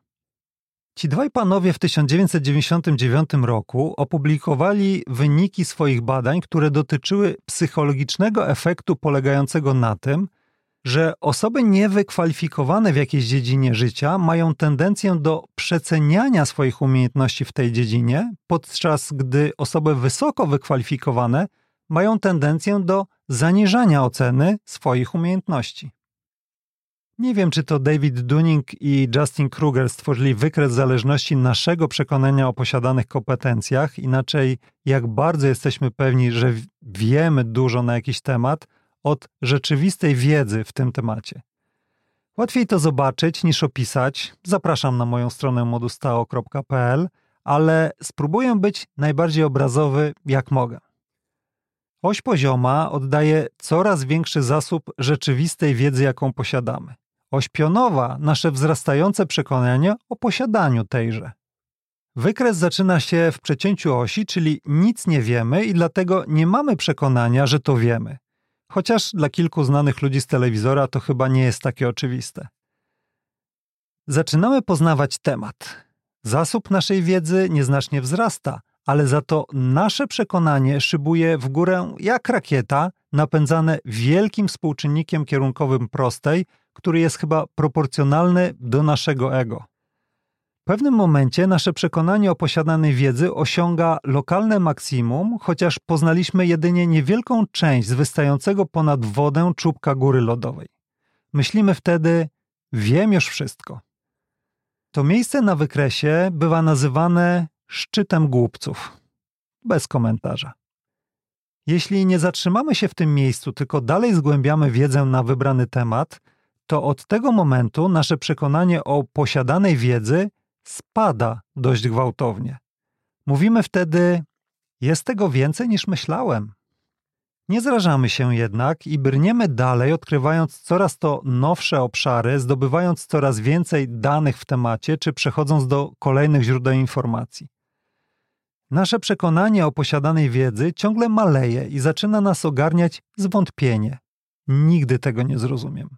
Ci dwaj panowie w 1999 roku opublikowali wyniki swoich badań, które dotyczyły psychologicznego efektu polegającego na tym, że osoby niewykwalifikowane w jakiejś dziedzinie życia mają tendencję do przeceniania swoich umiejętności w tej dziedzinie, podczas gdy osoby wysoko wykwalifikowane mają tendencję do zaniżania oceny swoich umiejętności. Nie wiem, czy to David Dunning i Justin Kruger stworzyli wykres zależności naszego przekonania o posiadanych kompetencjach, inaczej jak bardzo jesteśmy pewni, że wiemy dużo na jakiś temat, od rzeczywistej wiedzy w tym temacie. Łatwiej to zobaczyć niż opisać. Zapraszam na moją stronę modustao.pl, ale spróbuję być najbardziej obrazowy jak mogę. Oś pozioma oddaje coraz większy zasób rzeczywistej wiedzy, jaką posiadamy. Oś pionowa nasze wzrastające przekonanie o posiadaniu tejże. Wykres zaczyna się w przecięciu osi, czyli nic nie wiemy i dlatego nie mamy przekonania, że to wiemy. Chociaż dla kilku znanych ludzi z telewizora to chyba nie jest takie oczywiste. Zaczynamy poznawać temat. Zasób naszej wiedzy nieznacznie wzrasta, ale za to nasze przekonanie szybuje w górę jak rakieta, napędzane wielkim współczynnikiem kierunkowym prostej, który jest chyba proporcjonalny do naszego ego. W pewnym momencie nasze przekonanie o posiadanej wiedzy osiąga lokalne maksimum, chociaż poznaliśmy jedynie niewielką część z wystającego ponad wodę czubka góry lodowej. Myślimy wtedy, wiem już wszystko. To miejsce na wykresie bywa nazywane szczytem głupców. Bez komentarza. Jeśli nie zatrzymamy się w tym miejscu, tylko dalej zgłębiamy wiedzę na wybrany temat, to od tego momentu nasze przekonanie o posiadanej wiedzy spada dość gwałtownie. Mówimy wtedy: Jest tego więcej niż myślałem. Nie zrażamy się jednak i brniemy dalej, odkrywając coraz to nowsze obszary, zdobywając coraz więcej danych w temacie, czy przechodząc do kolejnych źródeł informacji. Nasze przekonanie o posiadanej wiedzy ciągle maleje i zaczyna nas ogarniać zwątpienie. Nigdy tego nie zrozumiem.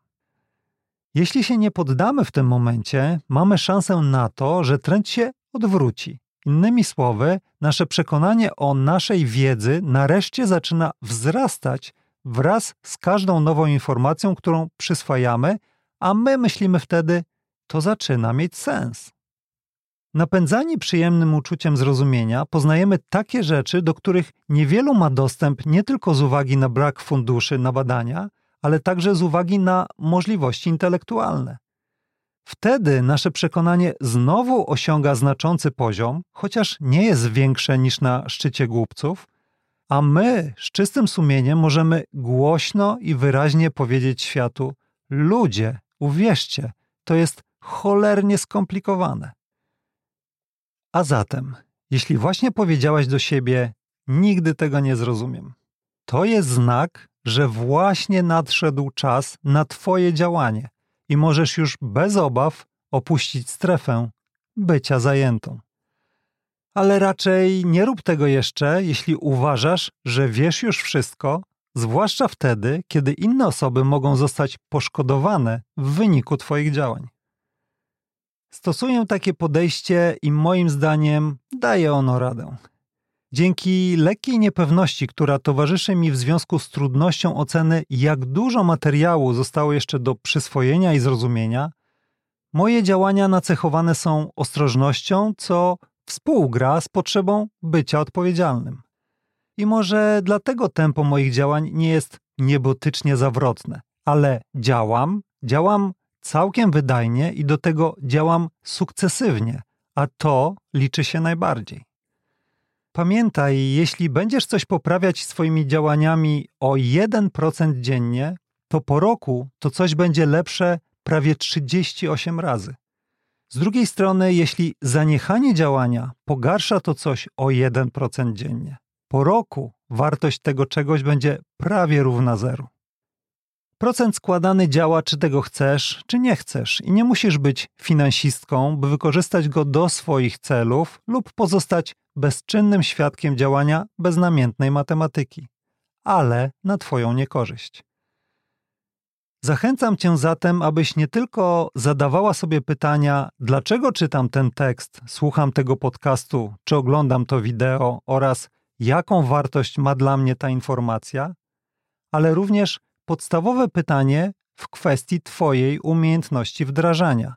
Jeśli się nie poddamy w tym momencie, mamy szansę na to, że trend się odwróci. Innymi słowy, nasze przekonanie o naszej wiedzy nareszcie zaczyna wzrastać wraz z każdą nową informacją, którą przyswajamy, a my myślimy wtedy, to zaczyna mieć sens. Napędzani przyjemnym uczuciem zrozumienia, poznajemy takie rzeczy, do których niewielu ma dostęp nie tylko z uwagi na brak funduszy na badania, ale także z uwagi na możliwości intelektualne. Wtedy nasze przekonanie znowu osiąga znaczący poziom, chociaż nie jest większe niż na szczycie głupców, a my z czystym sumieniem możemy głośno i wyraźnie powiedzieć światu: Ludzie, uwierzcie, to jest cholernie skomplikowane. A zatem, jeśli właśnie powiedziałaś do siebie: Nigdy tego nie zrozumiem, to jest znak, że właśnie nadszedł czas na Twoje działanie i możesz już bez obaw opuścić strefę bycia zajętą. Ale raczej nie rób tego jeszcze, jeśli uważasz, że wiesz już wszystko, zwłaszcza wtedy, kiedy inne osoby mogą zostać poszkodowane w wyniku Twoich działań. Stosuję takie podejście i moim zdaniem daje ono radę. Dzięki lekkiej niepewności, która towarzyszy mi w związku z trudnością oceny, jak dużo materiału zostało jeszcze do przyswojenia i zrozumienia, moje działania nacechowane są ostrożnością, co współgra z potrzebą bycia odpowiedzialnym. I może dlatego tempo moich działań nie jest niebotycznie zawrotne, ale działam, działam całkiem wydajnie i do tego działam sukcesywnie, a to liczy się najbardziej. Pamiętaj, jeśli będziesz coś poprawiać swoimi działaniami o 1% dziennie, to po roku to coś będzie lepsze prawie 38 razy. Z drugiej strony, jeśli zaniechanie działania pogarsza to coś o 1% dziennie, po roku wartość tego czegoś będzie prawie równa zeru. Procent składany działa, czy tego chcesz, czy nie chcesz, i nie musisz być finansistką, by wykorzystać go do swoich celów lub pozostać bezczynnym świadkiem działania beznamiętnej matematyki, ale na Twoją niekorzyść. Zachęcam Cię zatem, abyś nie tylko zadawała sobie pytania, dlaczego czytam ten tekst, słucham tego podcastu, czy oglądam to wideo oraz jaką wartość ma dla mnie ta informacja, ale również podstawowe pytanie, w kwestii Twojej umiejętności wdrażania.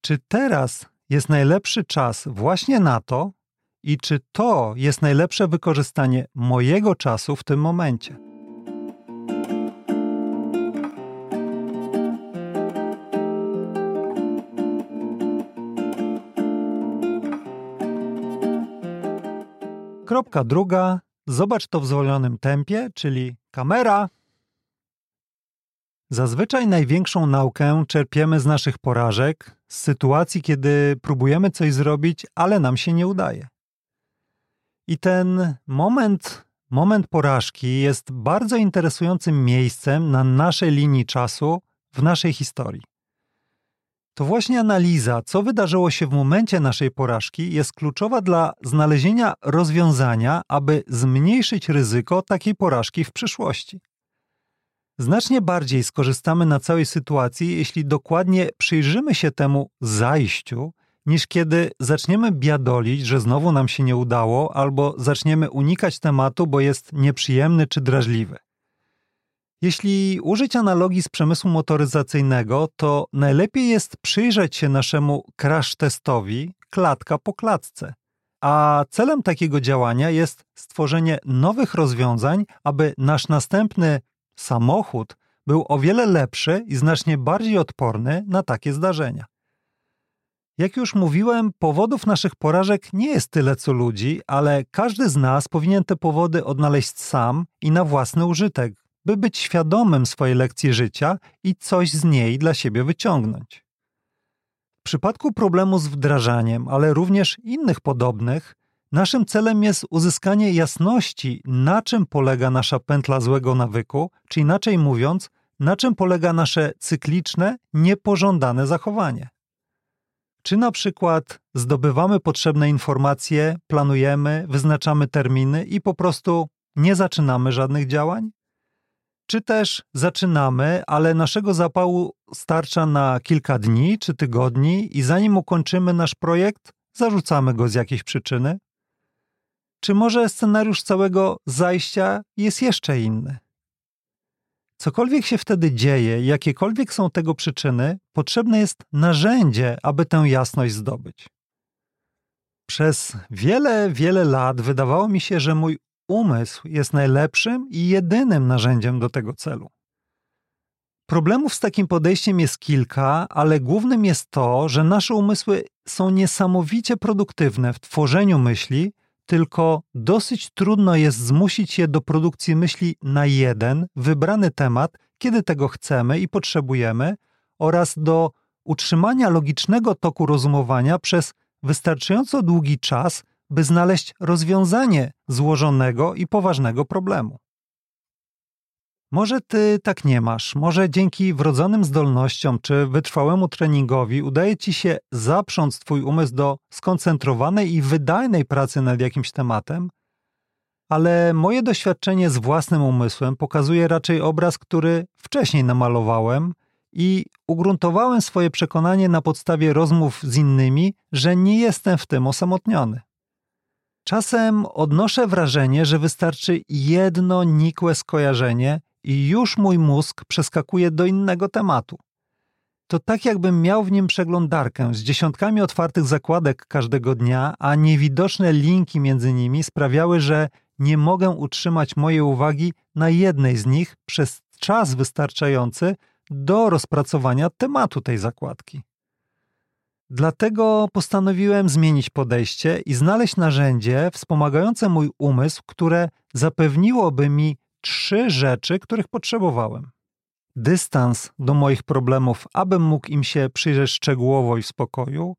Czy teraz jest najlepszy czas właśnie na to i czy to jest najlepsze wykorzystanie mojego czasu w tym momencie? Kropka druga. Zobacz to w zwolnionym tempie, czyli kamera. Zazwyczaj największą naukę czerpiemy z naszych porażek, z sytuacji, kiedy próbujemy coś zrobić, ale nam się nie udaje. I ten moment, moment porażki jest bardzo interesującym miejscem na naszej linii czasu w naszej historii. To właśnie analiza, co wydarzyło się w momencie naszej porażki, jest kluczowa dla znalezienia rozwiązania, aby zmniejszyć ryzyko takiej porażki w przyszłości. Znacznie bardziej skorzystamy na całej sytuacji, jeśli dokładnie przyjrzymy się temu zajściu, niż kiedy zaczniemy biadolić, że znowu nam się nie udało, albo zaczniemy unikać tematu, bo jest nieprzyjemny czy drażliwy. Jeśli użyć analogii z przemysłu motoryzacyjnego, to najlepiej jest przyjrzeć się naszemu crash testowi klatka po klatce. A celem takiego działania jest stworzenie nowych rozwiązań, aby nasz następny samochód był o wiele lepszy i znacznie bardziej odporny na takie zdarzenia. Jak już mówiłem, powodów naszych porażek nie jest tyle co ludzi, ale każdy z nas powinien te powody odnaleźć sam i na własny użytek, by być świadomym swojej lekcji życia i coś z niej dla siebie wyciągnąć. W przypadku problemu z wdrażaniem, ale również innych podobnych, naszym celem jest uzyskanie jasności, na czym polega nasza pętla złego nawyku, czy inaczej mówiąc, na czym polega nasze cykliczne, niepożądane zachowanie. Czy na przykład zdobywamy potrzebne informacje, planujemy, wyznaczamy terminy i po prostu nie zaczynamy żadnych działań? Czy też zaczynamy, ale naszego zapału starcza na kilka dni czy tygodni i zanim ukończymy nasz projekt, zarzucamy go z jakiejś przyczyny? Czy może scenariusz całego zajścia jest jeszcze inny? Cokolwiek się wtedy dzieje, jakiekolwiek są tego przyczyny, potrzebne jest narzędzie, aby tę jasność zdobyć. Przez wiele, wiele lat wydawało mi się, że mój umysł jest najlepszym i jedynym narzędziem do tego celu. Problemów z takim podejściem jest kilka, ale głównym jest to, że nasze umysły są niesamowicie produktywne w tworzeniu myśli, tylko dosyć trudno jest zmusić je do produkcji myśli na jeden, wybrany temat, kiedy tego chcemy i potrzebujemy, oraz do utrzymania logicznego toku rozumowania przez wystarczająco długi czas, by znaleźć rozwiązanie złożonego i poważnego problemu. Może ty tak nie masz, może dzięki wrodzonym zdolnościom czy wytrwałemu treningowi udaje ci się zaprząc twój umysł do skoncentrowanej i wydajnej pracy nad jakimś tematem, ale moje doświadczenie z własnym umysłem pokazuje raczej obraz, który wcześniej namalowałem i ugruntowałem swoje przekonanie na podstawie rozmów z innymi, że nie jestem w tym osamotniony. Czasem odnoszę wrażenie, że wystarczy jedno nikłe skojarzenie i już mój mózg przeskakuje do innego tematu. To tak, jakbym miał w nim przeglądarkę z dziesiątkami otwartych zakładek każdego dnia, a niewidoczne linki między nimi sprawiały, że nie mogę utrzymać mojej uwagi na jednej z nich przez czas wystarczający do rozpracowania tematu tej zakładki. Dlatego postanowiłem zmienić podejście i znaleźć narzędzie wspomagające mój umysł, które zapewniłoby mi trzy rzeczy, których potrzebowałem. Dystans do moich problemów, abym mógł im się przyjrzeć szczegółowo i w spokoju,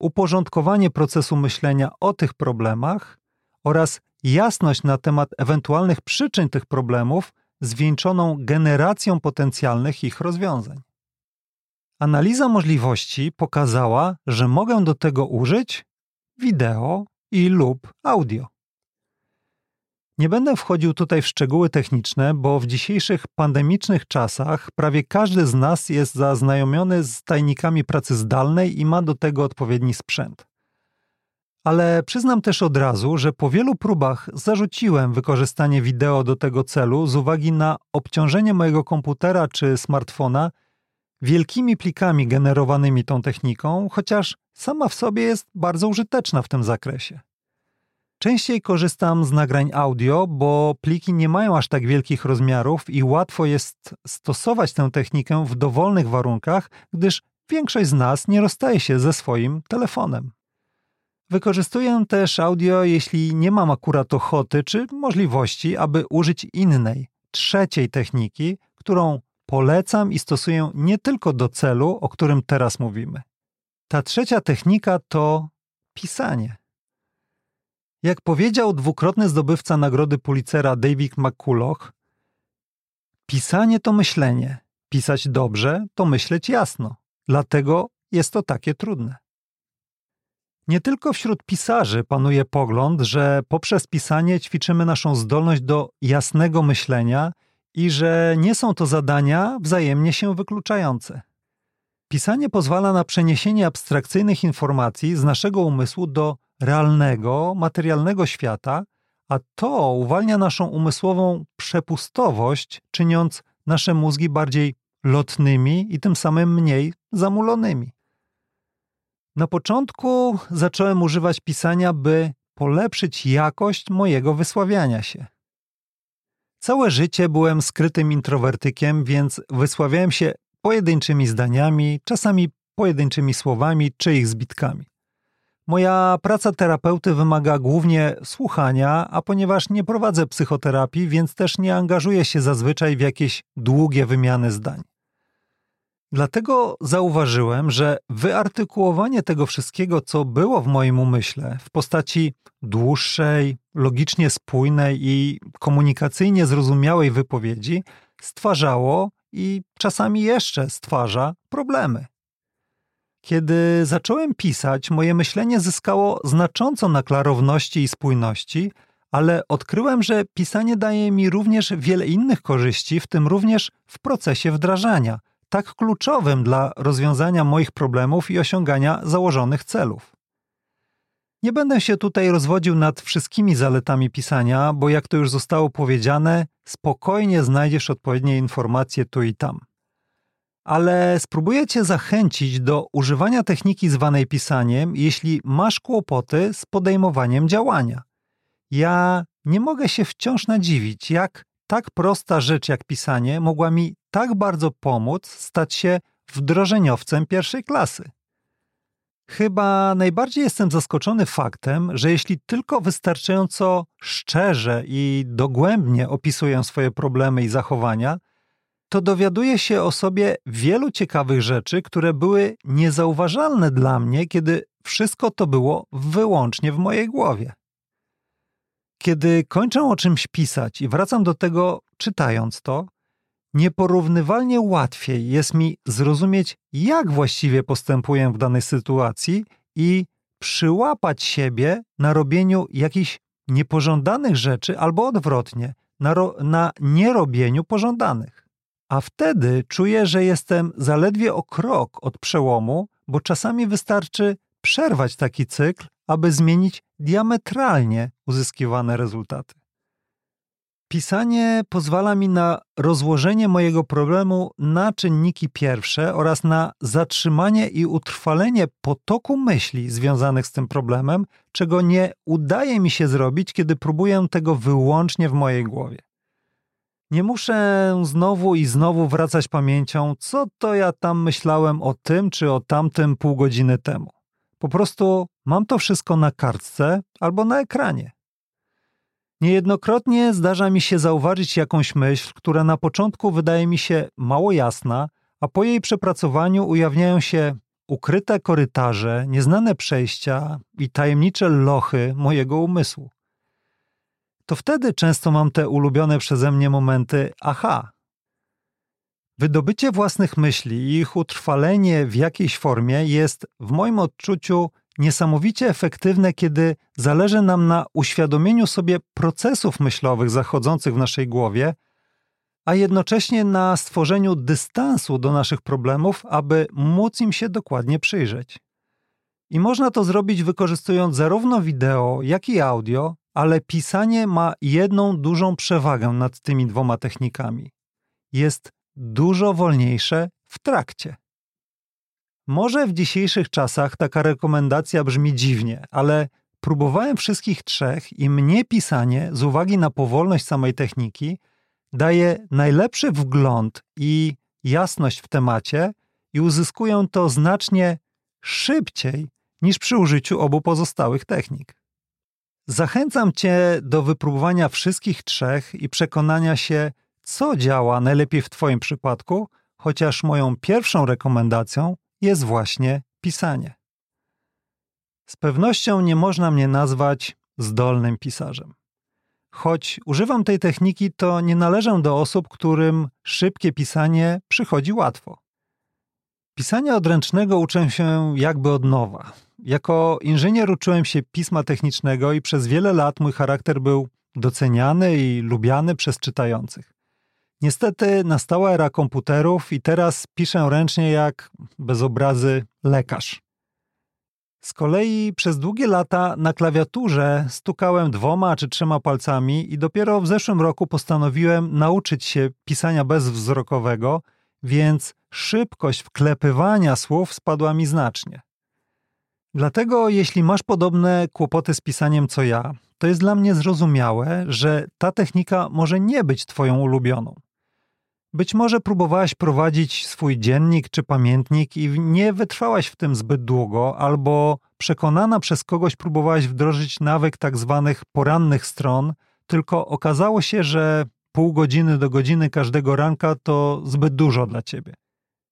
uporządkowanie procesu myślenia o tych problemach oraz jasność na temat ewentualnych przyczyn tych problemów, zwieńczoną generacją potencjalnych ich rozwiązań. Analiza możliwości pokazała, że mogę do tego użyć wideo i lub audio. Nie będę wchodził tutaj w szczegóły techniczne, bo w dzisiejszych pandemicznych czasach prawie każdy z nas jest zaznajomiony z tajnikami pracy zdalnej i ma do tego odpowiedni sprzęt. ale przyznam też od razu, że po wielu próbach zarzuciłem wykorzystanie wideo do tego celu z uwagi na obciążenie mojego komputera czy smartfona wielkimi plikami generowanymi tą techniką, chociaż sama w sobie jest bardzo użyteczna w tym zakresie. Częściej korzystam z nagrań audio, bo pliki nie mają aż tak wielkich rozmiarów i łatwo jest stosować tę technikę w dowolnych warunkach, gdyż większość z nas nie rozstaje się ze swoim telefonem. Wykorzystuję też audio, jeśli nie mam akurat ochoty czy możliwości, aby użyć innej, trzeciej techniki, którą polecam i stosuję nie tylko do celu, o którym teraz mówimy. Ta trzecia technika to pisanie. Jak powiedział dwukrotny zdobywca nagrody Pulitzera David McCulloch, pisanie to myślenie, pisać dobrze to myśleć jasno, dlatego jest to takie trudne. Nie tylko wśród pisarzy panuje pogląd, że poprzez pisanie ćwiczymy naszą zdolność do jasnego myślenia i że nie są to zadania wzajemnie się wykluczające. Pisanie pozwala na przeniesienie abstrakcyjnych informacji z naszego umysłu do realnego, materialnego świata, a to uwalnia naszą umysłową przepustowość, czyniąc nasze mózgi bardziej lotnymi i tym samym mniej zamulonymi. Na początku zacząłem używać pisania, by polepszyć jakość mojego wysławiania się. Całe życie byłem skrytym introwertykiem, więc wysławiałem się pojedynczymi zdaniami, czasami pojedynczymi słowami czy ich zbitkami. Moja praca terapeuty wymaga głównie słuchania, a ponieważ nie prowadzę psychoterapii, więc też nie angażuję się zazwyczaj w jakieś długie wymiany zdań. Dlatego zauważyłem, że wyartykułowanie tego wszystkiego, co było w moim umyśle, w postaci dłuższej, logicznie spójnej i komunikacyjnie zrozumiałej wypowiedzi, stwarzało i czasami jeszcze stwarza problemy. Kiedy zacząłem pisać, moje myślenie zyskało znacząco na klarowności i spójności, ale odkryłem, że pisanie daje mi również wiele innych korzyści, w tym również w procesie wdrażania, tak kluczowym dla rozwiązania moich problemów i osiągania założonych celów. Nie będę się tutaj rozwodził nad wszystkimi zaletami pisania, bo jak to już zostało powiedziane, spokojnie znajdziesz odpowiednie informacje tu i tam. Ale spróbuję Cię zachęcić do używania techniki zwanej pisaniem, jeśli masz kłopoty z podejmowaniem działania. Ja nie mogę się wciąż nadziwić, jak tak prosta rzecz jak pisanie mogła mi tak bardzo pomóc stać się wdrożeniowcem pierwszej klasy. Chyba najbardziej jestem zaskoczony faktem, że jeśli tylko wystarczająco szczerze i dogłębnie opisuję swoje problemy i zachowania, to dowiaduję się o sobie wielu ciekawych rzeczy, które były niezauważalne dla mnie, kiedy wszystko to było wyłącznie w mojej głowie. Kiedy kończę o czymś pisać i wracam do tego czytając to, Nieporównywalnie łatwiej jest mi zrozumieć, jak właściwie postępuję w danej sytuacji i przyłapać siebie na robieniu jakichś niepożądanych rzeczy albo odwrotnie, na, na nierobieniu pożądanych. A wtedy czuję, że jestem zaledwie o krok od przełomu, bo czasami wystarczy przerwać taki cykl, aby zmienić diametralnie uzyskiwane rezultaty. Pisanie pozwala mi na rozłożenie mojego problemu na czynniki pierwsze oraz na zatrzymanie i utrwalenie potoku myśli związanych z tym problemem, czego nie udaje mi się zrobić, kiedy próbuję tego wyłącznie w mojej głowie. Nie muszę znowu i znowu wracać pamięcią, co to ja tam myślałem o tym czy o tamtym pół godziny temu. Po prostu mam to wszystko na kartce albo na ekranie. Niejednokrotnie zdarza mi się zauważyć jakąś myśl, która na początku wydaje mi się mało jasna, a po jej przepracowaniu ujawniają się ukryte korytarze, nieznane przejścia i tajemnicze lochy mojego umysłu. To wtedy często mam te ulubione przeze mnie momenty aha. Wydobycie własnych myśli i ich utrwalenie w jakiejś formie jest w moim odczuciu niesamowicie efektywne, kiedy zależy nam na uświadomieniu sobie procesów myślowych zachodzących w naszej głowie, a jednocześnie na stworzeniu dystansu do naszych problemów, aby móc im się dokładnie przyjrzeć. I można to zrobić wykorzystując zarówno wideo, jak i audio, ale pisanie ma jedną dużą przewagę nad tymi dwoma technikami. Jest dużo wolniejsze w trakcie. Może w dzisiejszych czasach taka rekomendacja brzmi dziwnie, ale próbowałem wszystkich trzech i mnie pisanie, z uwagi na powolność samej techniki, daje najlepszy wgląd i jasność w temacie i uzyskuję to znacznie szybciej niż przy użyciu obu pozostałych technik. Zachęcam Cię do wypróbowania wszystkich trzech i przekonania się, co działa najlepiej w Twoim przypadku, chociaż moją pierwszą rekomendacją jest właśnie pisanie. Z pewnością nie można mnie nazwać zdolnym pisarzem. Choć używam tej techniki, to nie należę do osób, którym szybkie pisanie przychodzi łatwo. Pisania odręcznego uczę się jakby od nowa. Jako inżynier uczyłem się pisma technicznego i przez wiele lat mój charakter był doceniany i lubiany przez czytających. Niestety nastała era komputerów i teraz piszę ręcznie jak bez obrazy lekarz. Z kolei przez długie lata na klawiaturze stukałem dwoma czy trzema palcami i dopiero w zeszłym roku postanowiłem nauczyć się pisania bezwzrokowego, więc szybkość wklepywania słów spadła mi znacznie. Dlatego, jeśli masz podobne kłopoty z pisaniem co ja, to jest dla mnie zrozumiałe, że ta technika może nie być Twoją ulubioną. Być może próbowałaś prowadzić swój dziennik czy pamiętnik i nie wytrwałaś w tym zbyt długo, albo przekonana przez kogoś próbowałaś wdrożyć nawyk tak zwanych porannych stron, tylko okazało się, że pół godziny do godziny każdego ranka to zbyt dużo dla ciebie.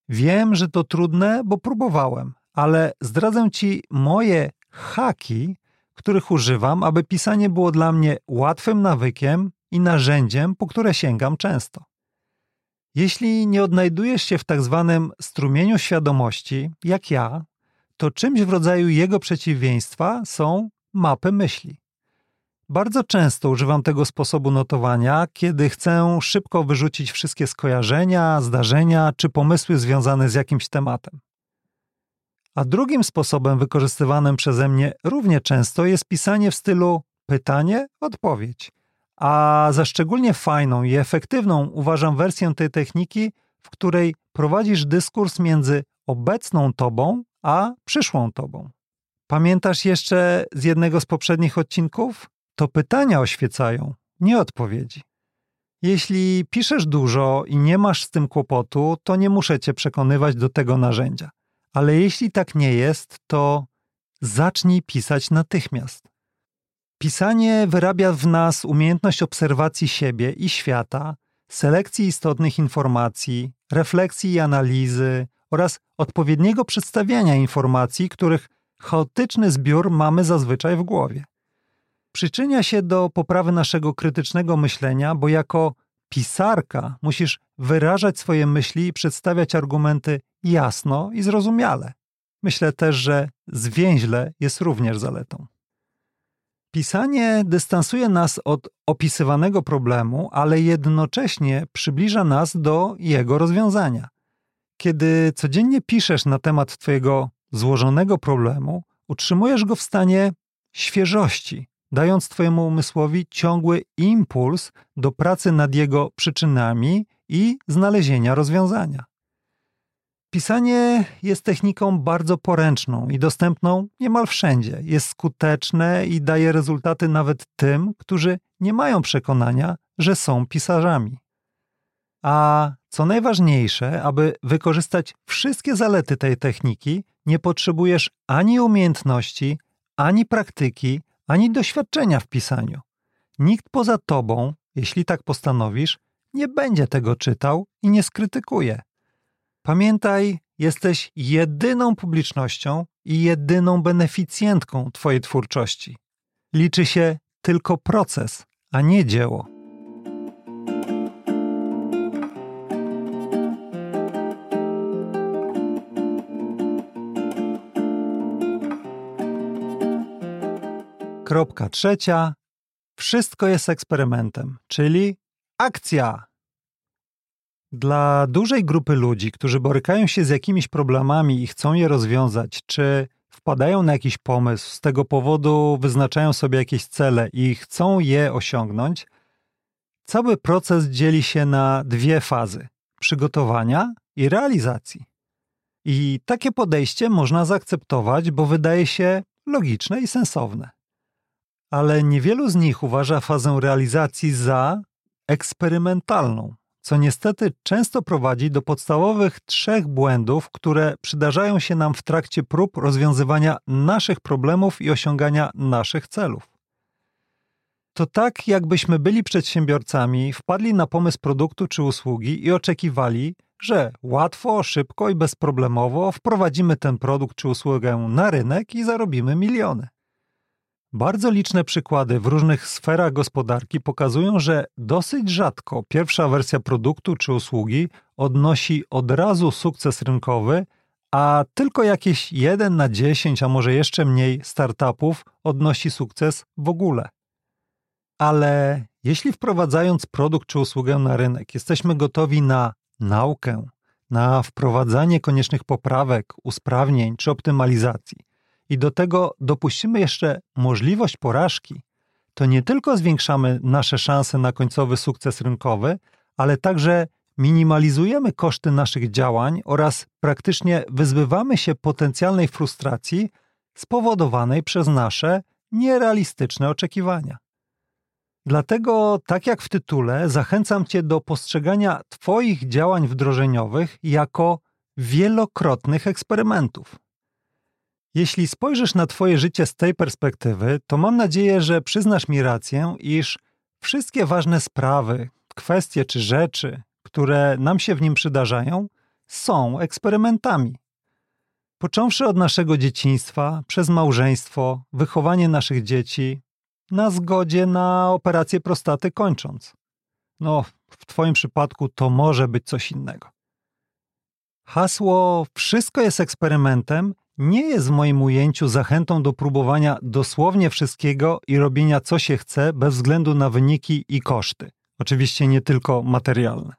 Wiem, że to trudne, bo próbowałem, ale zdradzę ci moje haki, których używam, aby pisanie było dla mnie łatwym nawykiem i narzędziem, po które sięgam często. Jeśli nie odnajdujesz się w tak zwanym strumieniu świadomości, jak ja, to czymś w rodzaju jego przeciwieństwa są mapy myśli. Bardzo często używam tego sposobu notowania, kiedy chcę szybko wyrzucić wszystkie skojarzenia, zdarzenia czy pomysły związane z jakimś tematem. A drugim sposobem wykorzystywanym przeze mnie równie często jest pisanie w stylu pytanie, odpowiedź. A za szczególnie fajną i efektywną uważam wersję tej techniki, w której prowadzisz dyskurs między obecną tobą a przyszłą tobą. Pamiętasz jeszcze z jednego z poprzednich odcinków? To pytania oświecają, nie odpowiedzi. Jeśli piszesz dużo i nie masz z tym kłopotu, to nie muszę cię przekonywać do tego narzędzia. Ale jeśli tak nie jest, to zacznij pisać natychmiast. Pisanie wyrabia w nas umiejętność obserwacji siebie i świata, selekcji istotnych informacji, refleksji i analizy oraz odpowiedniego przedstawiania informacji, których chaotyczny zbiór mamy zazwyczaj w głowie. Przyczynia się do poprawy naszego krytycznego myślenia, bo jako pisarka musisz wyrażać swoje myśli i przedstawiać argumenty jasno i zrozumiale. Myślę też, że zwięźle jest również zaletą. Pisanie dystansuje nas od opisywanego problemu, ale jednocześnie przybliża nas do jego rozwiązania. Kiedy codziennie piszesz na temat Twojego złożonego problemu, utrzymujesz go w stanie świeżości, dając Twojemu umysłowi ciągły impuls do pracy nad jego przyczynami i znalezienia rozwiązania. Pisanie jest techniką bardzo poręczną i dostępną niemal wszędzie. Jest skuteczne i daje rezultaty nawet tym, którzy nie mają przekonania, że są pisarzami. A co najważniejsze, aby wykorzystać wszystkie zalety tej techniki, nie potrzebujesz ani umiejętności, ani praktyki, ani doświadczenia w pisaniu. Nikt poza tobą, jeśli tak postanowisz, nie będzie tego czytał i nie skrytykuje. Pamiętaj, jesteś jedyną publicznością i jedyną beneficjentką Twojej twórczości. Liczy się tylko proces, a nie dzieło. Kropka trzecia. Wszystko jest eksperymentem, czyli akcja. Dla dużej grupy ludzi, którzy borykają się z jakimiś problemami i chcą je rozwiązać, czy wpadają na jakiś pomysł, z tego powodu wyznaczają sobie jakieś cele i chcą je osiągnąć, cały proces dzieli się na dwie fazy: przygotowania i realizacji. I takie podejście można zaakceptować, bo wydaje się logiczne i sensowne. Ale niewielu z nich uważa fazę realizacji za eksperymentalną, co niestety często prowadzi do podstawowych trzech błędów, które przydarzają się nam w trakcie prób rozwiązywania naszych problemów i osiągania naszych celów. To tak, jakbyśmy byli przedsiębiorcami, wpadli na pomysł produktu czy usługi i oczekiwali, że łatwo, szybko i bezproblemowo wprowadzimy ten produkt czy usługę na rynek i zarobimy miliony. Bardzo liczne przykłady w różnych sferach gospodarki pokazują, że dosyć rzadko pierwsza wersja produktu czy usługi odnosi od razu sukces rynkowy, a tylko jakieś 1 na 10, a może jeszcze mniej startupów odnosi sukces w ogóle. Ale jeśli wprowadzając produkt czy usługę na rynek jesteśmy gotowi na naukę, na wprowadzanie koniecznych poprawek, usprawnień czy optymalizacji, i do tego dopuścimy jeszcze możliwość porażki, to nie tylko zwiększamy nasze szanse na końcowy sukces rynkowy, ale także minimalizujemy koszty naszych działań oraz praktycznie wyzbywamy się potencjalnej frustracji spowodowanej przez nasze nierealistyczne oczekiwania. Dlatego, tak jak w tytule, zachęcam Cię do postrzegania Twoich działań wdrożeniowych jako wielokrotnych eksperymentów. Jeśli spojrzysz na Twoje życie z tej perspektywy, to mam nadzieję, że przyznasz mi rację, iż wszystkie ważne sprawy, kwestie czy rzeczy, które nam się w nim przydarzają, są eksperymentami. Począwszy od naszego dzieciństwa, przez małżeństwo, wychowanie naszych dzieci, na zgodzie na operację prostaty kończąc. No, w Twoim przypadku to może być coś innego. Hasło wszystko jest eksperymentem nie jest w moim ujęciu zachętą do próbowania dosłownie wszystkiego i robienia co się chce bez względu na wyniki i koszty. Oczywiście nie tylko materialne.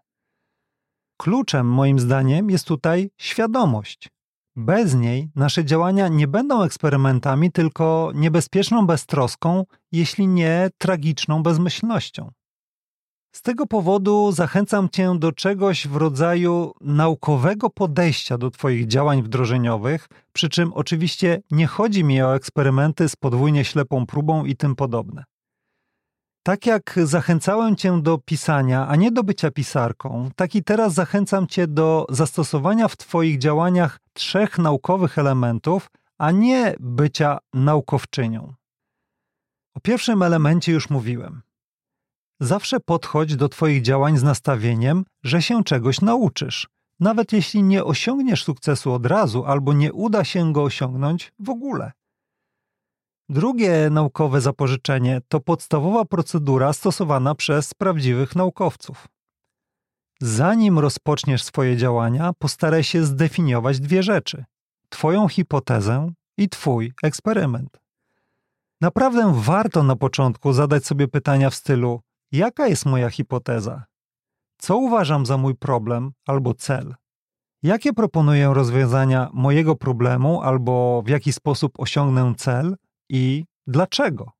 Kluczem moim zdaniem jest tutaj świadomość. Bez niej nasze działania nie będą eksperymentami, tylko niebezpieczną beztroską, jeśli nie tragiczną bezmyślnością. Z tego powodu zachęcam Cię do czegoś w rodzaju naukowego podejścia do Twoich działań wdrożeniowych, przy czym oczywiście nie chodzi mi o eksperymenty z podwójnie ślepą próbą i tym podobne. Tak jak zachęcałem Cię do pisania, a nie do bycia pisarką, tak i teraz zachęcam Cię do zastosowania w Twoich działaniach trzech naukowych elementów, a nie bycia naukowczynią. O pierwszym elemencie już mówiłem. Zawsze podchodź do Twoich działań z nastawieniem, że się czegoś nauczysz, nawet jeśli nie osiągniesz sukcesu od razu albo nie uda się go osiągnąć w ogóle. Drugie naukowe zapożyczenie to podstawowa procedura stosowana przez prawdziwych naukowców. Zanim rozpoczniesz swoje działania, postaraj się zdefiniować dwie rzeczy: Twoją hipotezę i Twój eksperyment. Naprawdę warto na początku zadać sobie pytania w stylu: Jaka jest moja hipoteza? Co uważam za mój problem albo cel? Jakie proponuję rozwiązania mojego problemu albo w jaki sposób osiągnę cel i dlaczego?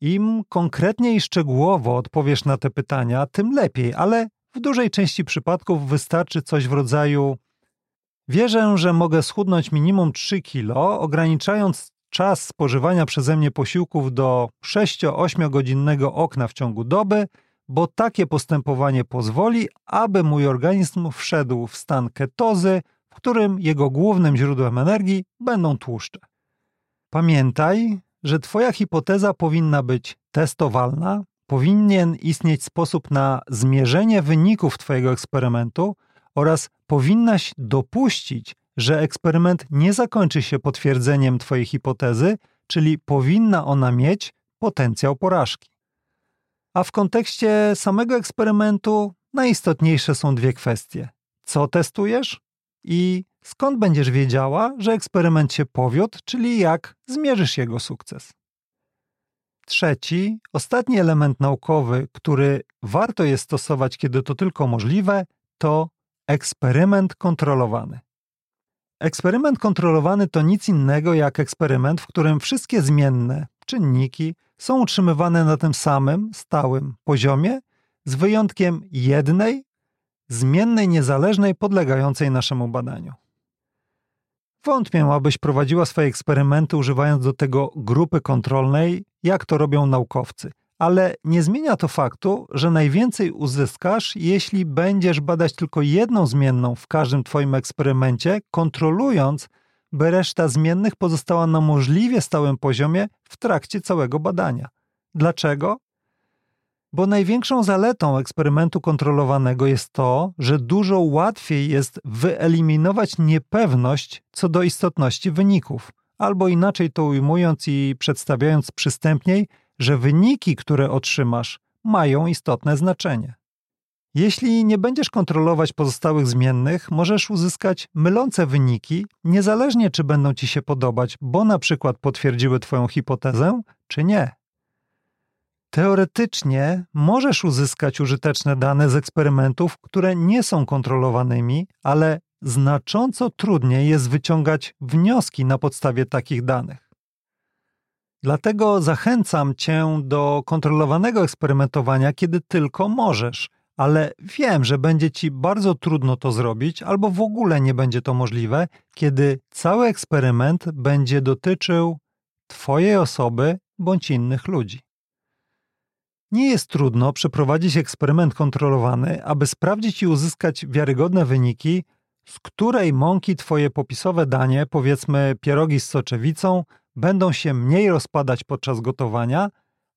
Im konkretniej i szczegółowo odpowiesz na te pytania, tym lepiej, ale w dużej części przypadków wystarczy coś w rodzaju: Wierzę, że mogę schudnąć minimum 3 kilo, ograniczając czas spożywania przeze mnie posiłków do 6-8 godzinnego okna w ciągu doby, bo takie postępowanie pozwoli, aby mój organizm wszedł w stan ketozy, w którym jego głównym źródłem energii będą tłuszcze. Pamiętaj, że Twoja hipoteza powinna być testowalna, powinien istnieć sposób na zmierzenie wyników Twojego eksperymentu oraz powinnaś dopuścić, że eksperyment nie zakończy się potwierdzeniem Twojej hipotezy, czyli powinna ona mieć potencjał porażki. A w kontekście samego eksperymentu najistotniejsze są dwie kwestie: co testujesz i skąd będziesz wiedziała, że eksperyment się powiódł, czyli jak zmierzysz jego sukces. Trzeci, ostatni element naukowy, który warto jest stosować, kiedy to tylko możliwe, to eksperyment kontrolowany. Eksperyment kontrolowany to nic innego jak eksperyment, w którym wszystkie zmienne czynniki są utrzymywane na tym samym, stałym poziomie, z wyjątkiem jednej, zmiennej niezależnej, podlegającej naszemu badaniu. Wątpię, abyś prowadziła swoje eksperymenty używając do tego grupy kontrolnej, jak to robią naukowcy, ale nie zmienia to faktu, że najwięcej uzyskasz, jeśli będziesz badać tylko jedną zmienną w każdym Twoim eksperymencie, kontrolując, by reszta zmiennych pozostała na możliwie stałym poziomie w trakcie całego badania. Dlaczego? Bo największą zaletą eksperymentu kontrolowanego jest to, że dużo łatwiej jest wyeliminować niepewność co do istotności wyników, albo inaczej to ujmując i przedstawiając przystępniej, że wyniki, które otrzymasz, mają istotne znaczenie. Jeśli nie będziesz kontrolować pozostałych zmiennych, możesz uzyskać mylące wyniki, niezależnie czy będą ci się podobać, bo na przykład potwierdziły Twoją hipotezę, czy nie. Teoretycznie możesz uzyskać użyteczne dane z eksperymentów, które nie są kontrolowanymi, ale znacząco trudniej jest wyciągać wnioski na podstawie takich danych. Dlatego zachęcam Cię do kontrolowanego eksperymentowania, kiedy tylko możesz, ale wiem, że będzie Ci bardzo trudno to zrobić, albo w ogóle nie będzie to możliwe, kiedy cały eksperyment będzie dotyczył Twojej osoby bądź innych ludzi. Nie jest trudno przeprowadzić eksperyment kontrolowany, aby sprawdzić i uzyskać wiarygodne wyniki, z której mąki Twoje popisowe danie, powiedzmy pierogi z soczewicą, będą się mniej rozpadać podczas gotowania,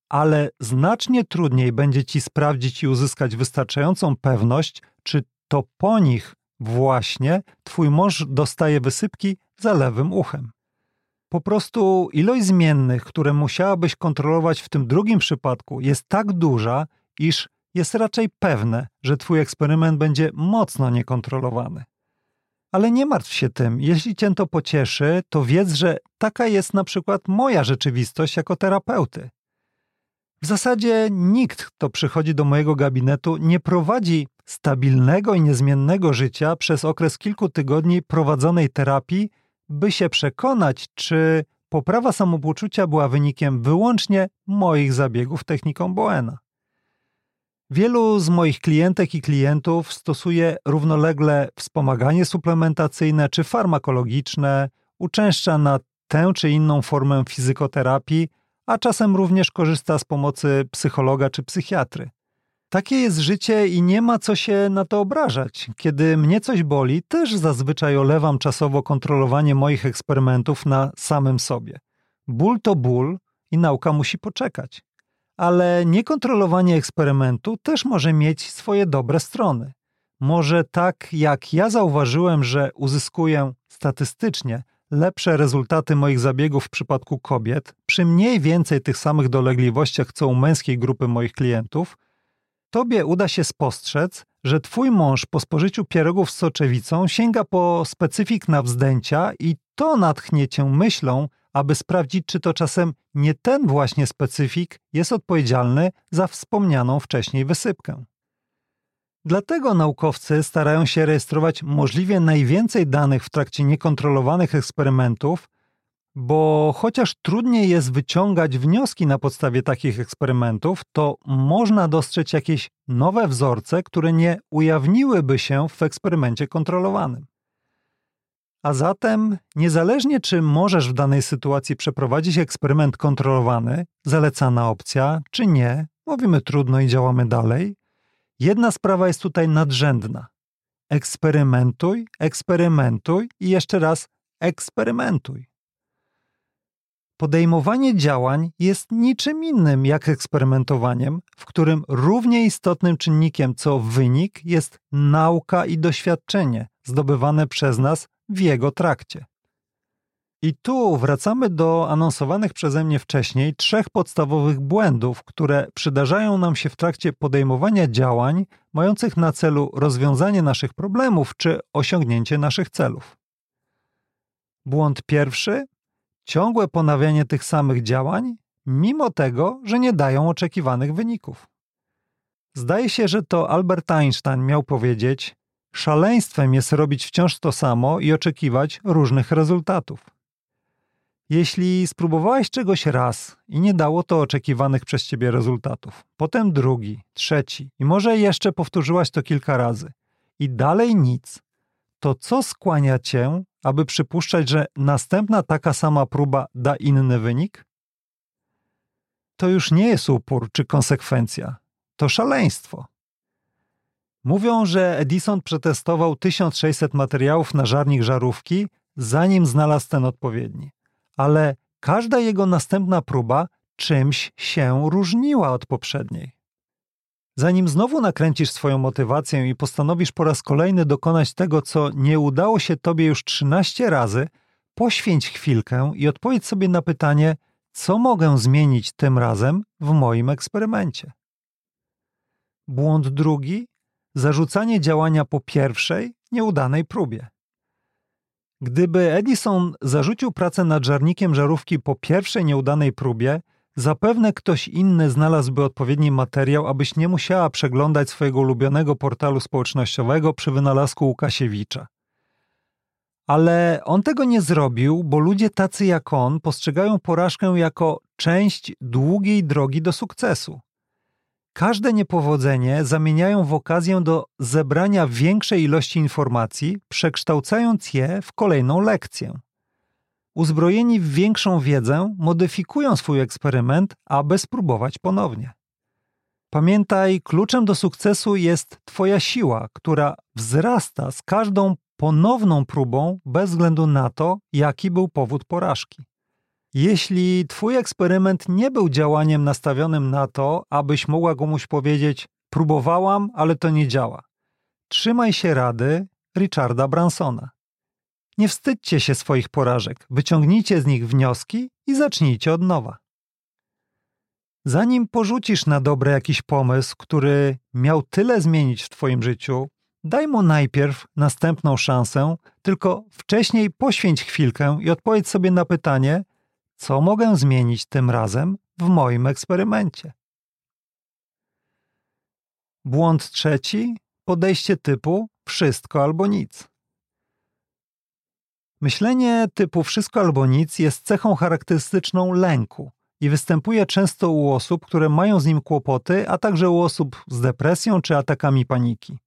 ale znacznie trudniej będzie Ci sprawdzić i uzyskać wystarczającą pewność, czy to po nich właśnie Twój mąż dostaje wysypki za lewym uchem. Po prostu ilość zmiennych, które musiałabyś kontrolować w tym drugim przypadku, jest tak duża, iż jest raczej pewne, że Twój eksperyment będzie mocno niekontrolowany. Ale nie martw się tym, jeśli Cię to pocieszy, to wiedz, że taka jest na przykład moja rzeczywistość jako terapeuty. W zasadzie nikt, kto przychodzi do mojego gabinetu, nie prowadzi stabilnego i niezmiennego życia przez okres kilku tygodni prowadzonej terapii, by się przekonać, czy poprawa samopoczucia była wynikiem wyłącznie moich zabiegów techniką Boena. Wielu z moich klientek i klientów stosuje równolegle wspomaganie suplementacyjne czy farmakologiczne, uczęszcza na tę czy inną formę fizykoterapii, a czasem również korzysta z pomocy psychologa czy psychiatry. Takie jest życie i nie ma co się na to obrażać. Kiedy mnie coś boli, też zazwyczaj olewam czasowo kontrolowanie moich eksperymentów na samym sobie. Ból to ból i nauka musi poczekać. Ale niekontrolowanie eksperymentu też może mieć swoje dobre strony. Może tak jak ja zauważyłem, że uzyskuję statystycznie lepsze rezultaty moich zabiegów w przypadku kobiet, przy mniej więcej tych samych dolegliwościach co u męskiej grupy moich klientów, tobie uda się spostrzec, że twój mąż po spożyciu pierogów z soczewicą sięga po specyfik na wzdęcia i to natchnie cię myślą, aby sprawdzić, czy to czasem nie ten właśnie specyfik jest odpowiedzialny za wspomnianą wcześniej wysypkę. Dlatego naukowcy starają się rejestrować możliwie najwięcej danych w trakcie niekontrolowanych eksperymentów, bo chociaż trudniej jest wyciągać wnioski na podstawie takich eksperymentów, to można dostrzec jakieś nowe wzorce, które nie ujawniłyby się w eksperymencie kontrolowanym. A zatem, niezależnie czy możesz w danej sytuacji przeprowadzić eksperyment kontrolowany, zalecana opcja, czy nie, mówimy trudno i działamy dalej, jedna sprawa jest tutaj nadrzędna. Eksperymentuj, eksperymentuj i jeszcze raz eksperymentuj. Podejmowanie działań jest niczym innym jak eksperymentowaniem, w którym równie istotnym czynnikiem co wynik jest nauka i doświadczenie zdobywane przez nas w jego trakcie. I tu wracamy do anonsowanych przeze mnie wcześniej trzech podstawowych błędów, które przydarzają nam się w trakcie podejmowania działań mających na celu rozwiązanie naszych problemów czy osiągnięcie naszych celów. Błąd pierwszy ciągłe ponawianie tych samych działań, mimo tego, że nie dają oczekiwanych wyników. Zdaje się, że to Albert Einstein miał powiedzieć: Szaleństwem jest robić wciąż to samo i oczekiwać różnych rezultatów. Jeśli spróbowałeś czegoś raz i nie dało to oczekiwanych przez ciebie rezultatów, potem drugi, trzeci i może jeszcze powtórzyłaś to kilka razy i dalej nic, to co skłania cię, aby przypuszczać, że następna taka sama próba da inny wynik? To już nie jest upór czy konsekwencja, to szaleństwo. Mówią, że Edison przetestował 1600 materiałów na żarnik żarówki, zanim znalazł ten odpowiedni. Ale każda jego następna próba czymś się różniła od poprzedniej. Zanim znowu nakręcisz swoją motywację i postanowisz po raz kolejny dokonać tego, co nie udało się tobie już 13 razy, poświęć chwilkę i odpowiedz sobie na pytanie, co mogę zmienić tym razem w moim eksperymencie. Błąd drugi zarzucanie działania po pierwszej, nieudanej próbie. Gdyby Edison zarzucił pracę nad żarnikiem żarówki po pierwszej nieudanej próbie, zapewne ktoś inny znalazłby odpowiedni materiał, abyś nie musiała przeglądać swojego ulubionego portalu społecznościowego przy wynalazku Łukasiewicza. Ale on tego nie zrobił, bo ludzie tacy jak on postrzegają porażkę jako część długiej drogi do sukcesu. Każde niepowodzenie zamieniają w okazję do zebrania większej ilości informacji, przekształcając je w kolejną lekcję. Uzbrojeni w większą wiedzę, modyfikują swój eksperyment, aby spróbować ponownie. Pamiętaj, kluczem do sukcesu jest Twoja siła, która wzrasta z każdą ponowną próbą, bez względu na to, jaki był powód porażki. Jeśli Twój eksperyment nie był działaniem nastawionym na to, abyś mogła komuś powiedzieć: Próbowałam, ale to nie działa. Trzymaj się rady Richarda Bransona. Nie wstydźcie się swoich porażek, wyciągnijcie z nich wnioski i zacznijcie od nowa. Zanim porzucisz na dobre jakiś pomysł, który miał tyle zmienić w Twoim życiu, daj mu najpierw następną szansę, tylko wcześniej poświęć chwilkę i odpowiedz sobie na pytanie, co mogę zmienić tym razem w moim eksperymencie. Błąd trzeci podejście typu wszystko albo nic. Myślenie typu wszystko albo nic jest cechą charakterystyczną lęku i występuje często u osób, które mają z nim kłopoty, a także u osób z depresją czy atakami paniki.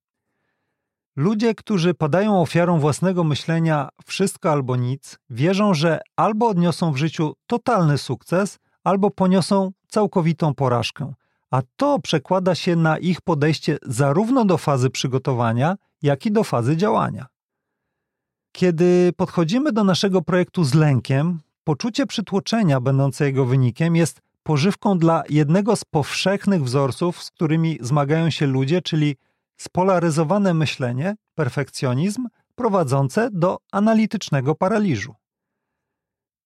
Ludzie, którzy padają ofiarą własnego myślenia wszystko albo nic, wierzą, że albo odniosą w życiu totalny sukces, albo poniosą całkowitą porażkę, a to przekłada się na ich podejście zarówno do fazy przygotowania, jak i do fazy działania. Kiedy podchodzimy do naszego projektu z lękiem, poczucie przytłoczenia będące jego wynikiem jest pożywką dla jednego z powszechnych wzorców, z którymi zmagają się ludzie, czyli spolaryzowane myślenie, perfekcjonizm prowadzące do analitycznego paraliżu.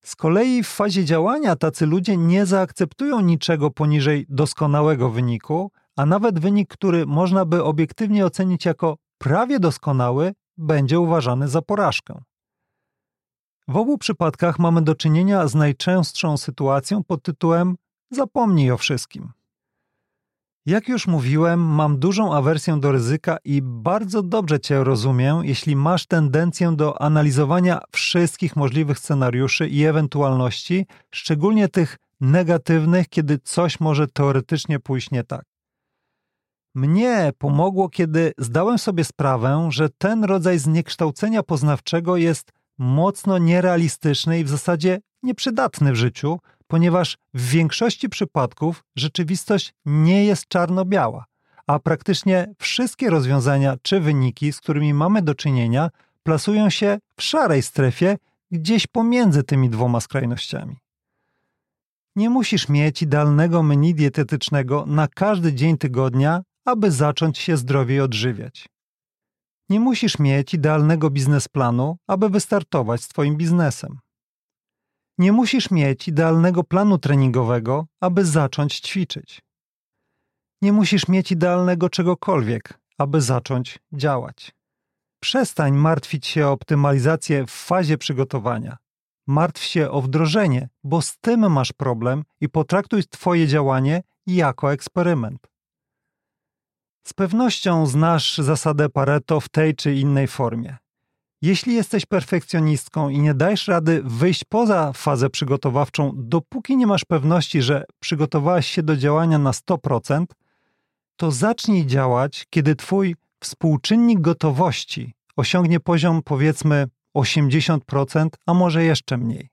Z kolei w fazie działania tacy ludzie nie zaakceptują niczego poniżej doskonałego wyniku, a nawet wynik, który można by obiektywnie ocenić jako prawie doskonały, będzie uważany za porażkę. W obu przypadkach mamy do czynienia z najczęstszą sytuacją pod tytułem Zapomnij o wszystkim. Jak już mówiłem, mam dużą awersję do ryzyka i bardzo dobrze Cię rozumiem, jeśli masz tendencję do analizowania wszystkich możliwych scenariuszy i ewentualności, szczególnie tych negatywnych, kiedy coś może teoretycznie pójść nie tak. Mnie pomogło, kiedy zdałem sobie sprawę, że ten rodzaj zniekształcenia poznawczego jest mocno nierealistyczny i w zasadzie nieprzydatny w życiu, ponieważ w większości przypadków rzeczywistość nie jest czarno-biała, a praktycznie wszystkie rozwiązania czy wyniki, z którymi mamy do czynienia, plasują się w szarej strefie gdzieś pomiędzy tymi dwoma skrajnościami. Nie musisz mieć idealnego menu dietetycznego na każdy dzień tygodnia, aby zacząć się zdrowiej odżywiać. Nie musisz mieć idealnego biznesplanu, aby wystartować z Twoim biznesem. Nie musisz mieć idealnego planu treningowego, aby zacząć ćwiczyć. Nie musisz mieć idealnego czegokolwiek, aby zacząć działać. Przestań martwić się o optymalizację w fazie przygotowania. Martw się o wdrożenie, bo z tym masz problem i potraktuj Twoje działanie jako eksperyment. Z pewnością znasz zasadę Pareto w tej czy innej formie. Jeśli jesteś perfekcjonistką i nie dajesz rady wyjść poza fazę przygotowawczą, dopóki nie masz pewności, że przygotowałaś się do działania na 100%, to zacznij działać, kiedy twój współczynnik gotowości osiągnie poziom powiedzmy 80%, a może jeszcze mniej.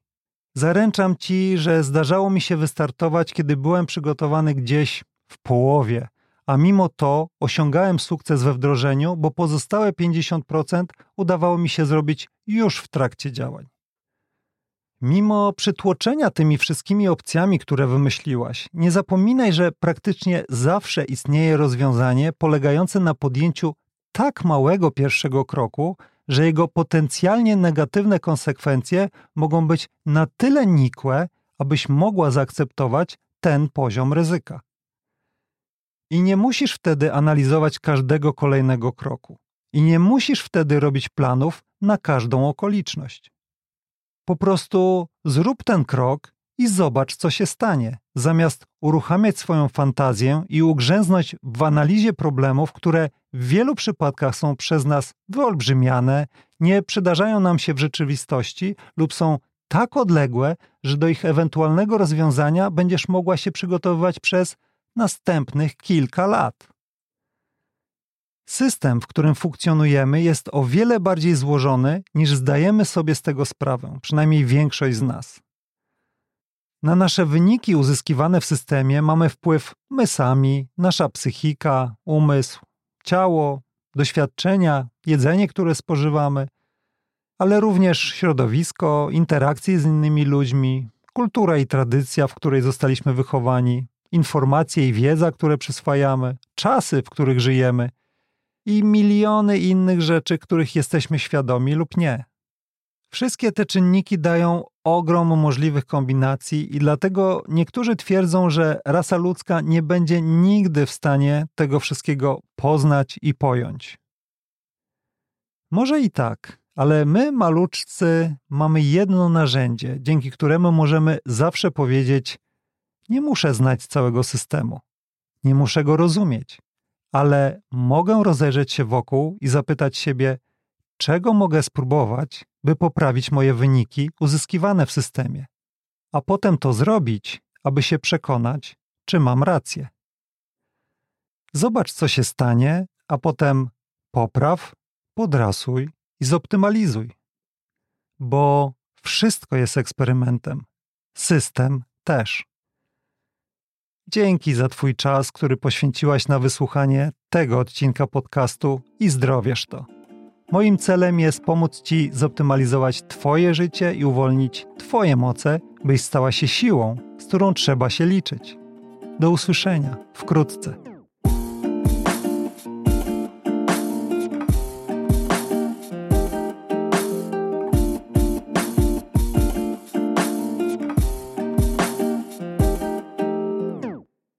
Zaręczam ci, że zdarzało mi się wystartować, kiedy byłem przygotowany gdzieś w połowie, a mimo to osiągałem sukces we wdrożeniu, bo pozostałe 50% udawało mi się zrobić już w trakcie działań. Mimo przytłoczenia tymi wszystkimi opcjami, które wymyśliłaś, nie zapominaj, że praktycznie zawsze istnieje rozwiązanie polegające na podjęciu tak małego pierwszego kroku, że jego potencjalnie negatywne konsekwencje mogą być na tyle nikłe, abyś mogła zaakceptować ten poziom ryzyka. I nie musisz wtedy analizować każdego kolejnego kroku. I nie musisz wtedy robić planów na każdą okoliczność. Po prostu zrób ten krok i zobacz, co się stanie, zamiast uruchamiać swoją fantazję i ugrzęznąć w analizie problemów, które w wielu przypadkach są przez nas wyolbrzymiane, nie przydarzają nam się w rzeczywistości lub są tak odległe, że do ich ewentualnego rozwiązania będziesz mogła się przygotowywać przez następnych kilka lat. System, w którym funkcjonujemy, jest o wiele bardziej złożony, niż zdajemy sobie z tego sprawę, przynajmniej większość z nas. Na nasze wyniki uzyskiwane w systemie mamy wpływ my sami, nasza psychika, umysł, ciało, doświadczenia, jedzenie, które spożywamy, ale również środowisko, interakcje z innymi ludźmi, kultura i tradycja, w której zostaliśmy wychowani, informacje i wiedza, które przyswajamy, czasy, w których żyjemy i miliony innych rzeczy, których jesteśmy świadomi lub nie. Wszystkie te czynniki dają ogrom możliwych kombinacji i dlatego niektórzy twierdzą, że rasa ludzka nie będzie nigdy w stanie tego wszystkiego poznać i pojąć. Może i tak, ale my, maluczcy, mamy jedno narzędzie, dzięki któremu możemy zawsze powiedzieć: Nie muszę znać całego systemu, nie muszę go rozumieć, ale mogę rozejrzeć się wokół i zapytać siebie, czego mogę spróbować, by poprawić moje wyniki uzyskiwane w systemie, a potem to zrobić, aby się przekonać, czy mam rację. Zobacz, co się stanie, a potem popraw, podrasuj i zoptymalizuj. Bo wszystko jest eksperymentem, system też. Dzięki za Twój czas, który poświęciłaś na wysłuchanie tego odcinka podcastu i zdrowiesz to. Moim celem jest pomóc Ci zoptymalizować Twoje życie i uwolnić Twoje moce, byś stała się siłą, z którą trzeba się liczyć. Do usłyszenia wkrótce.